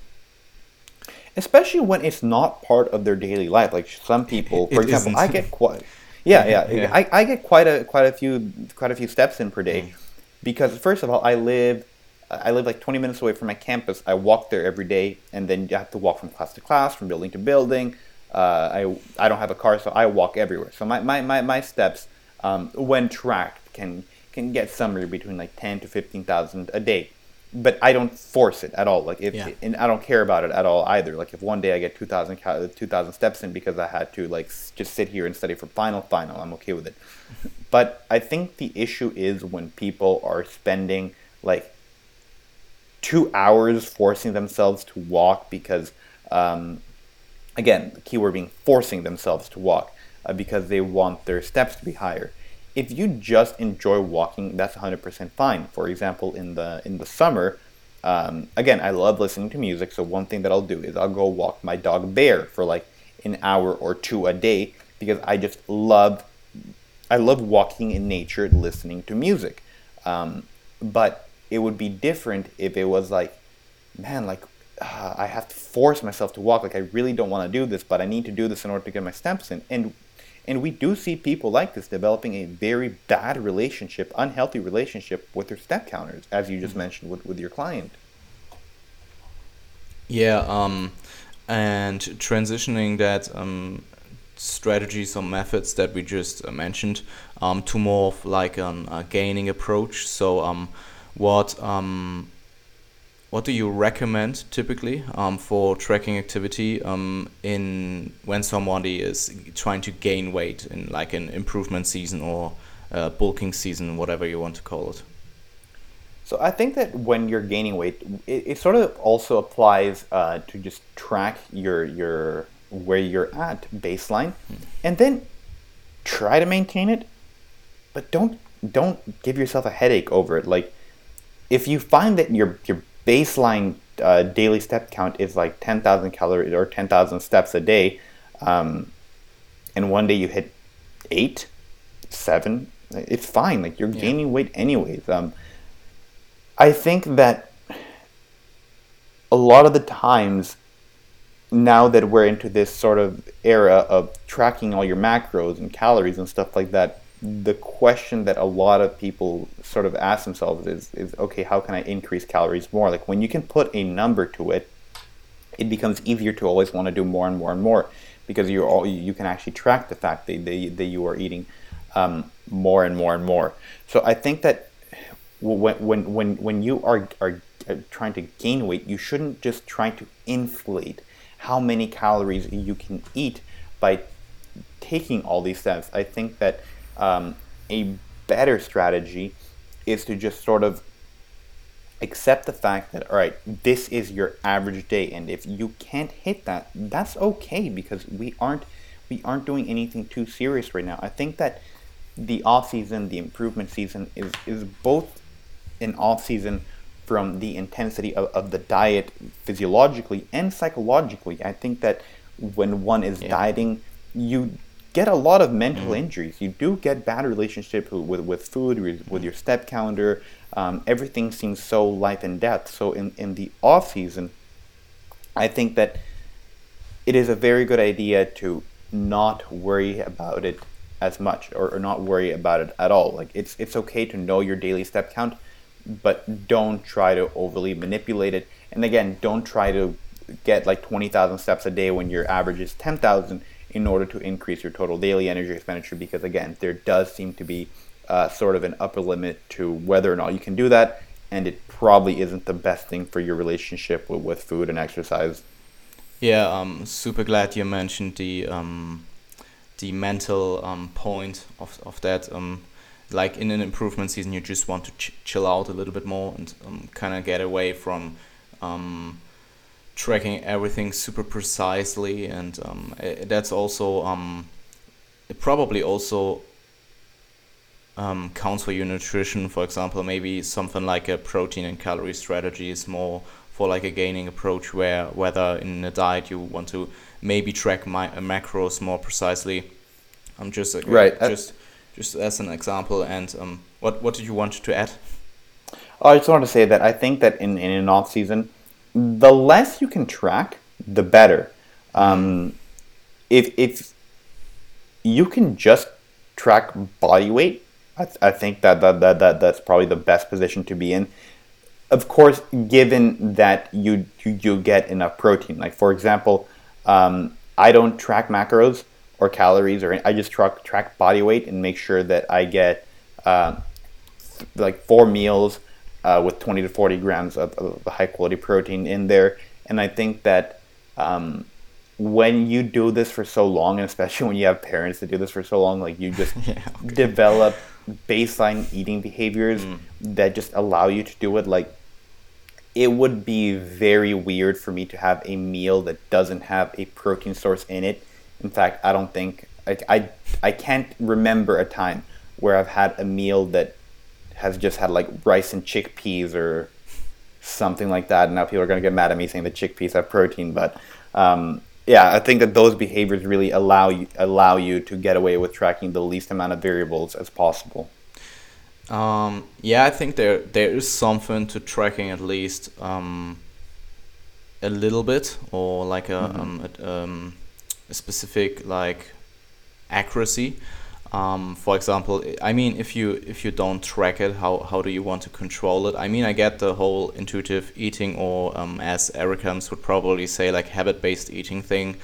Especially when it's not part of their daily life. Like some people, for It example, isn't. I get quite, yeah, yeah, Yeah. I, I get quite a quite a few quite a few steps in per day, because first of all, I live I live like 20 minutes away from my campus. I walk there every day, and then you have to walk from class to class, from building to building. Uh, I I don't have a car, so I walk everywhere. So my my, my, my steps, um, when tracked, can can get somewhere between like 10 to 15,000 a day. But I don't force it at all. Like if Yeah. and I don't care about it at all either. Like if one day I get 2,000 2,000 steps in because I had to like just sit here and study for final final, I'm okay with it. But I think the issue is when people are spending like two hours forcing themselves to walk because, um, again, the keyword being forcing themselves to walk uh, because they want their steps to be higher. If you just enjoy walking, that's 100% fine. For example, in the in the summer, um, again, I love listening to music. So one thing that I'll do is I'll go walk my dog Bear for like an hour or two a day because I just love I love walking in nature, listening to music. Um, but it would be different if it was like, man, like uh, I have to force myself to walk. Like I really don't want to do this, but I need to do this in order to get my steps in. And and we do see people like this developing a very bad relationship, unhealthy relationship with their step counters, as you just mentioned with, with your client. Yeah, um, and transitioning that um, strategies or methods that we just uh, mentioned um, to more of like an a gaining approach. So, um, what um, what do you recommend typically um, for tracking activity um, in when somebody is trying to gain weight in like an improvement season or uh, bulking season, whatever you want to call it? So I think that when you're gaining weight, it, it sort of also applies uh, to just track your your where you're at baseline, and then try to maintain it, but don't don't give yourself a headache over it. Like if you find that your your baseline uh, daily step count is like ten thousand calories or ten thousand steps a day, um, and one day you hit eight, seven, it's fine. Like you're Yeah. gaining weight anyways. Um, I think that a lot of the times now that we're into this sort of era of tracking all your macros and calories and stuff like that, the question that a lot of people sort of ask themselves is, is okay, how can I increase calories more? Like when you can put a number to it, it becomes easier to always want to do more and more and more because you all you can actually track the fact that, that, that you are eating um, more and more and more. So I think that when when when when you are are trying to gain weight, you shouldn't just try to inflate how many calories you can eat by taking all these steps. I think that um, a better strategy is to just sort of accept the fact that all right this is your average day and if you can't hit that that's okay because we aren't we aren't doing anything too serious right now i think that the off season the improvement season is is both an off season from the intensity of, of the diet physiologically and psychologically i think that when one is Yeah. dieting you get a lot of mental injuries. You do get bad relationships with, with food with, with your step calendar. Um, everything seems so life and death. So in, in the off season i think that it is a very good idea to not worry about it as much or, or not worry about it at all. Like it's it's okay to know your daily step count but don't try to overly manipulate it. And again don't try to get like 20,000 steps a day when your average is 10,000 in order to increase your total daily energy expenditure because again there does seem to be uh, sort of an upper limit to whether or not you can do that and it probably isn't the best thing for your relationship with, with food and exercise Yeah, i'm super glad you mentioned the um, the mental um, point of, of that. Um, like in an improvement season, you just want to ch- chill out a little bit more and um, kind of get away from um, tracking everything super precisely, and um, that's also um, it probably also um, counts for your nutrition. For example, maybe something like a protein and calorie strategy is more for like a gaining approach, where whether in a diet you want to maybe track my uh, macros more precisely. I'm just uh, Right, uh, just just as an example. And um, what what did you want to add? I just want to say that I think that in, in an off season, the less you can track, the better. Um, if if you can just track body weight, I, th- I think that, that, that, that that's probably the best position to be in. of course, given that you, you, you get enough protein. Like, for example, um, I don't track macros or calories, or I just track, track body weight and make sure that I get uh, like four meals uh, with 20 to 40 grams of, of high quality protein in there. And I think that um, when you do this for so long, and especially when you have parents that do this for so long, like you just yeah, okay. develop baseline eating behaviors mm. that just allow you to do it. Like it would be very weird for me to have a meal that doesn't have a protein source in it. In fact, I don't think like I I can't remember a time where I've had a meal that has just had like rice and chickpeas or something like that. And now people are going to get mad at me saying the chickpeas have protein, but um, yeah, I think that those behaviors really allow you allow you to get away with tracking the least amount of variables as possible. Um, yeah, I think there there is something to tracking at least um, a little bit, or like a, mm-hmm. um, a, um, a specific like accuracy. Um, for example, I mean, if you if you don't track it, how, how do you want to control it? I mean, I get the whole intuitive eating, or um, as Ericans would probably say, like habit-based eating thing.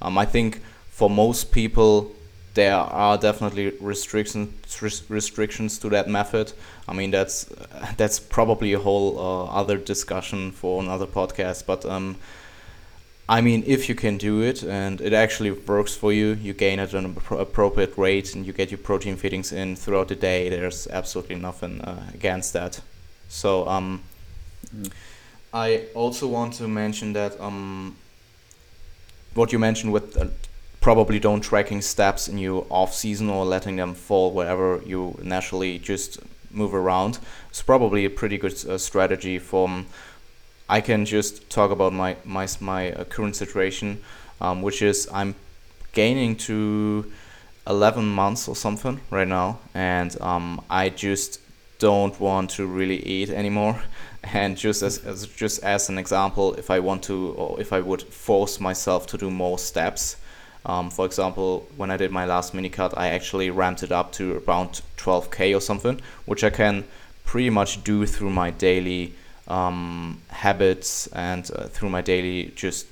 Um, I think for most people, there are definitely restrictions restrictions to that method. I mean, that's that's probably a whole uh, other discussion for another podcast, but um, I mean, if you can do it and it actually works for you, you gain at an appropriate rate and you get your protein feedings in throughout the day. There's absolutely nothing uh, against that. So, um, mm. I also want to mention that um, what you mentioned with uh, probably don't tracking steps in your off season or letting them fall wherever you naturally just move around is probably a pretty good uh, strategy from I can just talk about my my my uh, current situation, um, which is I'm gaining to 11 months or something right now, and um, I just don't want to really eat anymore. And just as, as just as an example, if I want to or if I would force myself to do more steps, um, for example, when I did my last mini cut, I actually ramped it up to around 12k or something, which I can pretty much do through my daily um, habits and uh, through my daily just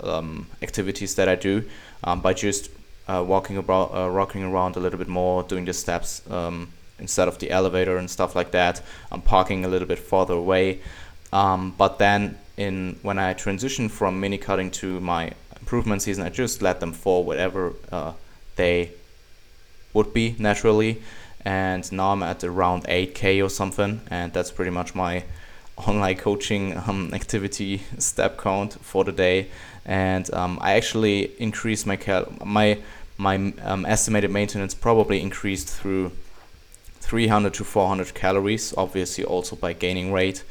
um, activities that I do um, by just uh, walking about, uh, rocking around a little bit more, doing the steps um, instead of the elevator and stuff like that. I'm parking a little bit farther away. Um, but then in when I transition from mini cutting to my improvement season, I just let them fall whatever uh, they would be naturally. And now I'm at around 8k or something, and that's pretty much my online coaching um, activity step count for the day, and um, I actually increased my cal- my my um, estimated maintenance probably increased through 300 to 400 calories, obviously also by gaining weight.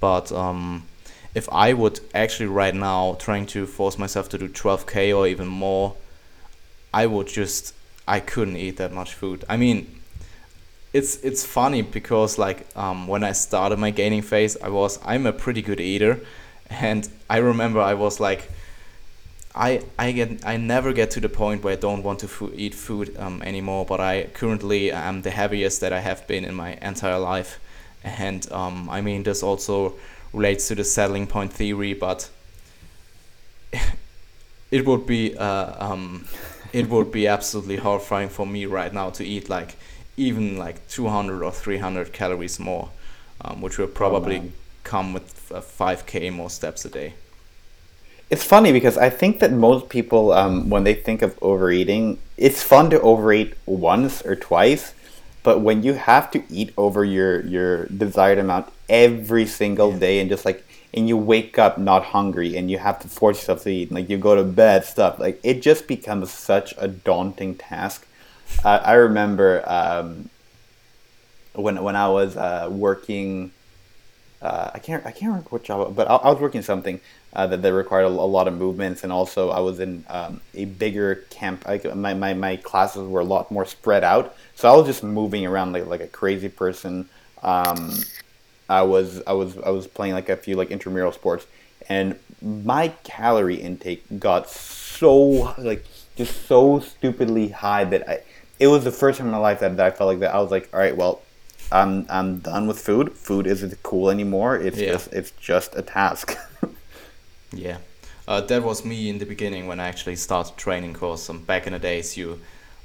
But um, if I would actually right now trying to force myself to do 12k or even more, I would just I couldn't eat that much food. I mean, it's it's funny because like um, when I started my gaining phase, I was I'm a pretty good eater, and I remember I was like, I I get I never get to the point where I don't want to fo- eat food um, anymore. But I currently am the heaviest that I have been in my entire life, and um, I mean this also relates to the settling point theory, but it would be uh, um, it would be absolutely horrifying for me right now to eat like even like 200 or 300 calories more, um, which will probably oh, come with uh, 5k more steps a day. It's funny because I think that most people, um, when they think of overeating, it's fun to overeat once or twice, but when you have to eat over your your desired amount every single yeah. day and just like and you wake up not hungry and you have to force yourself to eat and like you go to bed stuff like it just becomes such a daunting task I, remember um, when when I was uh, working. Uh, I can't I can't remember what job, but I, I was working something uh, that, that required a, a, lot of movements, and also I was in um, a bigger camp. I, my, my my classes were a lot more spread out, so I was just moving around like like a crazy person. Um, I was I was I was playing like a few like intramural sports, and my calorie intake got so like just so stupidly high that I it was the first time in my life that, that I felt like that. I was like, all right, well, I'm I'm done with food. Food isn't cool anymore. It's Yeah. just it's just a task. Yeah, uh, that was me in the beginning when I actually started training. Cause um, back in the days, you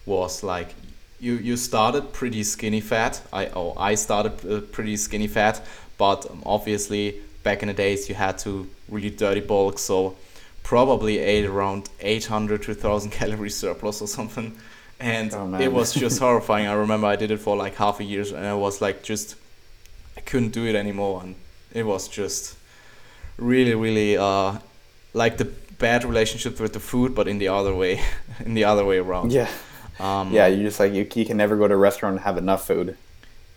was like you you started pretty skinny fat. I oh I started uh, pretty skinny fat, but um, obviously back in the days you had to really dirty bulk. So probably ate around 800 to 1000 calories surplus or something, and Oh, it was just horrifying. I remember I did it for like half a year, and I was like just I couldn't do it anymore, and it was just really really uh like the bad relationship with the food but in the other way in the other way around yeah. um Yeah, you just like you, you can never go to a restaurant and have enough food.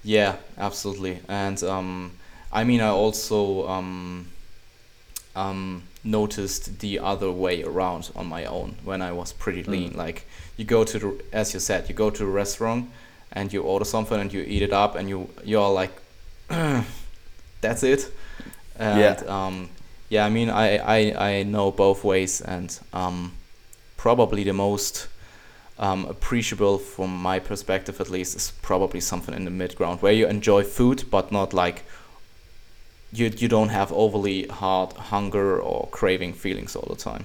yeah absolutely and um i mean i also um um noticed the other way around on my own when i was pretty lean. Like you go to the as you said you go to a restaurant and you order something and you eat it up and you you're like that's it? And Yeah. um yeah i mean i i, I know both ways and um probably the most um, appreciable from my perspective at least is probably something in the mid ground where you enjoy food but not like you you don't have overly hard hunger or craving feelings all the time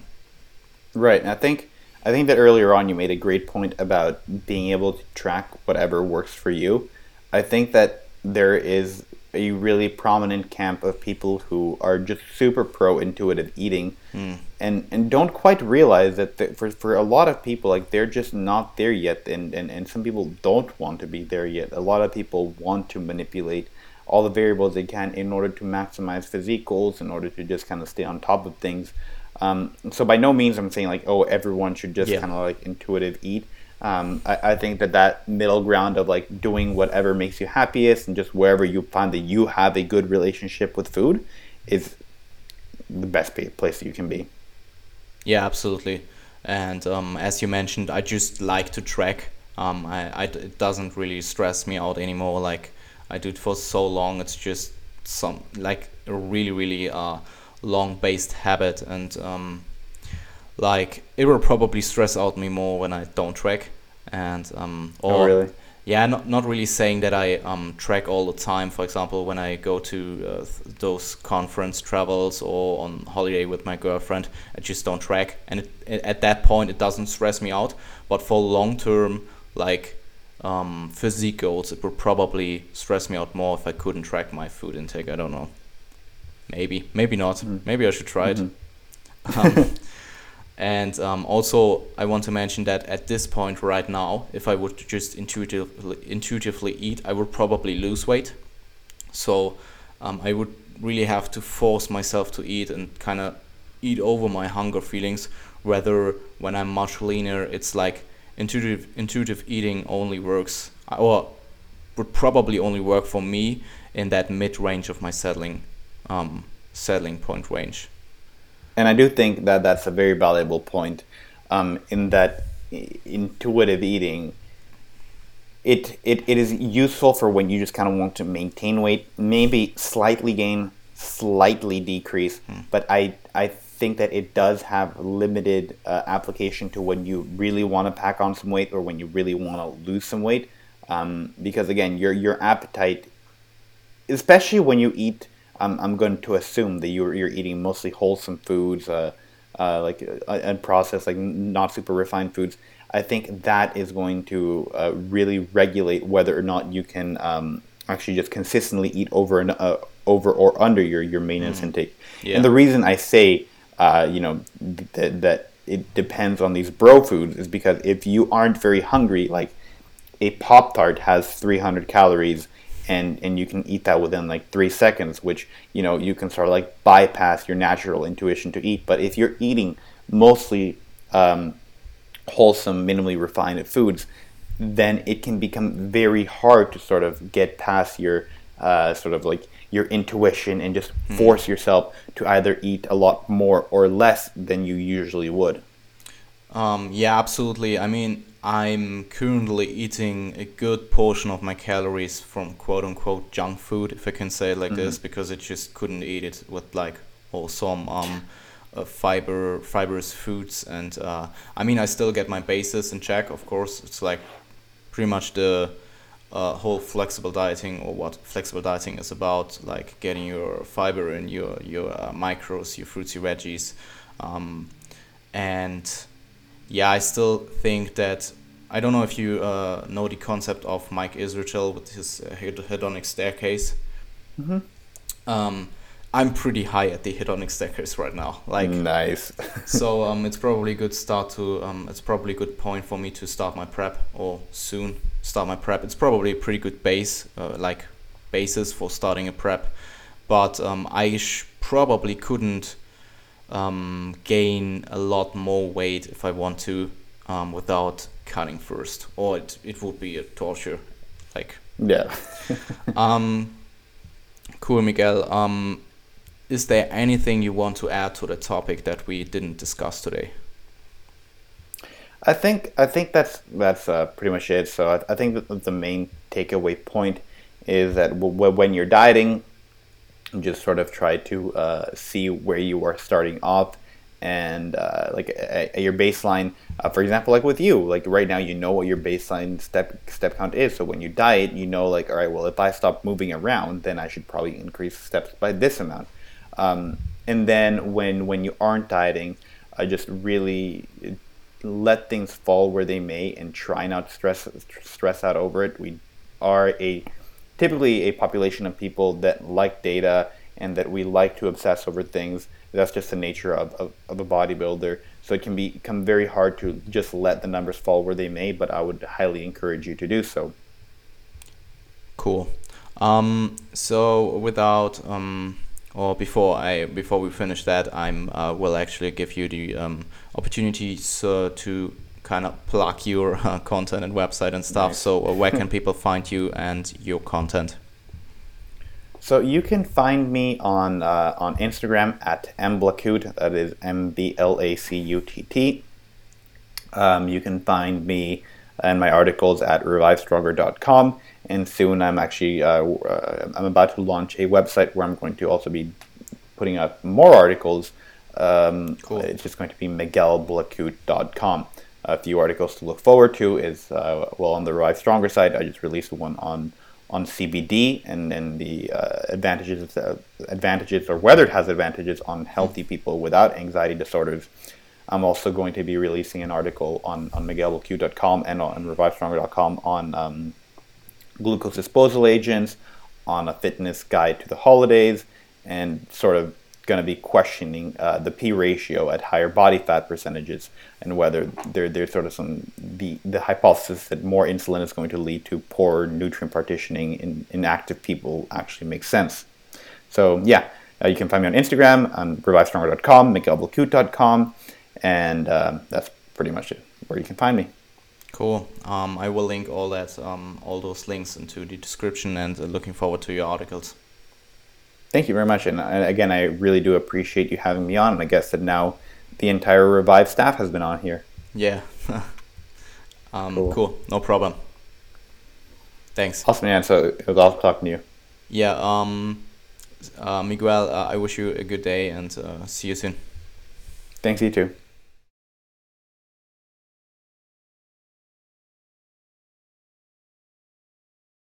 Right. And I think I think that earlier on you made a great point about being able to track whatever works for you. I think that there is a really prominent camp of people who are just super pro intuitive eating hmm. and and don't quite realize that the, for for a lot of people like they're just not there yet and, and and some people don't want to be there yet. A lot of people want to manipulate all the variables they can in order to maximize physique goals in order to just kind of stay on top of things. Um, so by no means I'm saying like oh everyone should just Yeah. kind of like intuitive eat. Um, I, I think that that middle ground of like doing whatever makes you happiest and just wherever you find that you have a good relationship with food is the best place you can be. Yeah, absolutely. And um, as you mentioned, I just like to track. Um, I, I it doesn't really stress me out anymore. Like I do it for so long. It's just some like a really really uh, long based habit, and um, like it will probably stress out me more when I don't track. And um, or Oh, really? yeah, not not really saying that I um track all the time. For example, when I go to uh, those conference travels or on holiday with my girlfriend, I just don't track, and it, it, at that point it doesn't stress me out. But for long term, like um, physique goals, it would probably stress me out more if I couldn't track my food intake. I don't know. Maybe, maybe not. Maybe I should try it. Um, and um, also, I want to mention that at this point right now, if I would just intuitively intuitively eat, I would probably lose weight. So um, I would really have to force myself to eat and kind of eat over my hunger feelings. Whether when I'm much leaner, it's like intuitive intuitive eating only works, or would probably only work for me in that mid range of my settling um, settling point range. And I do think that that's a very valuable point um, in that intuitive eating. It, it, it is useful for when you just kind of want to maintain weight, maybe slightly gain, slightly decrease. But I, I think that it does have limited uh, application to when you really want to pack on some weight or when you really want to lose some weight. Um, because again, your, your appetite especially when you eat. I'm, I'm going to assume that you're you're eating mostly wholesome foods, uh, uh, like uh, unprocessed, like not super refined foods. I think that is going to uh, really regulate whether or not you can um, actually just consistently eat over and uh, over or under your your maintenance intake. Yeah. And the reason I say, uh, you know, th- that it depends on these bro foods is because if you aren't very hungry, like a pop tart has 300 calories and and you can eat that within like three seconds which you know you can sort of like bypass your natural intuition to eat. But if you're eating mostly um, wholesome minimally refined foods then it can become very hard to sort of get past your uh, sort of like your intuition and just force yourself to either eat a lot more or less than you usually would Um, yeah, absolutely. I mean, I'm currently eating a good portion of my calories from quote unquote junk food, if I can say it like this, because I just couldn't eat it with like wholesome um, uh, fiber fibrous foods. And uh, I mean, I still get my bases in check, of course. It's like pretty much the uh, whole flexible dieting or what flexible dieting is about, like getting your fiber in your your uh, macros, your fruits, your veggies, um, and yeah, I still think that I don't know if you uh, know the concept of Mike Israetel with his uh, hedonic staircase. Mm-hmm. Um, I'm pretty high at the hedonic staircase right now. Like nice. so um, it's probably a good start to um, it's probably a good point for me to start my prep or soon start my prep. It's probably a pretty good base, uh, like basis for starting a prep, but um, I sh- probably couldn't um, gain a lot more weight if I want to um, without cutting first, or it, it would be a torture. Like yeah. um, cool, Miguel. Um, is there anything you want to add to the topic that we didn't discuss today? I think I think that's that's uh, pretty much it. So I, I think the main takeaway point is that w- when you're dieting, just sort of try to uh, see where you are starting off and uh, like at, your baseline uh, for example like with you like right now you know what your baseline step step count is so when you diet you know like all right well if i stop moving around then i should probably increase steps by this amount um, and then when when you aren't dieting i just really let things fall where they may and try not to stress stress out over it we are a typically a population of people that like data and that we like to obsess over things. That's just the nature of, of, of a bodybuilder. So it can be, become very hard to just let the numbers fall where they may, but I would highly encourage you to do so. Cool. Um, so without um, or before I before we finish that, I'm uh, will actually give you the um, opportunity so to kind of plug your uh, content and website and stuff. So uh, where can people find you and your content? So you can find me on uh, on Instagram at mblacutt. That is M B L A C U T T. Um, you can find me and my articles at revivestronger.com. And soon I'm actually uh, uh, I'm about to launch a website where I'm going to also be putting up more articles. Um, cool. It's just going to be miguelblacutt.com a few articles to look forward to is uh, well on the Revive Stronger side. I just released one on on CBD and and the uh, advantages uh, advantages or whether it has advantages on healthy people without anxiety disorders. I'm also going to be releasing an article on on miguelblacutt.com and on revivestronger.com on um, glucose disposal agents, on a fitness guide to the holidays, and sort of going to be questioning uh, the P ratio at higher body fat percentages and whether there, there's sort of some the, the hypothesis that more insulin is going to lead to poor nutrient partitioning in, in active people actually makes sense. So yeah, uh, you can find me on Instagram on revivestronger.com, miguelblacutt.com, and uh, that's pretty much it where you can find me. Cool. Um, I will link all that, um, all those links into the description, and uh, looking forward to your articles. Thank you very much. And, again, I really do appreciate you having me on. And I guess that now the entire Revive staff has been on here. Yeah. um, cool. cool. No problem. Thanks. Awesome, man. So it was awesome talking to you. Yeah. Um, uh, Miguel, uh, I wish you a good day and uh, see you soon. Thanks, you too.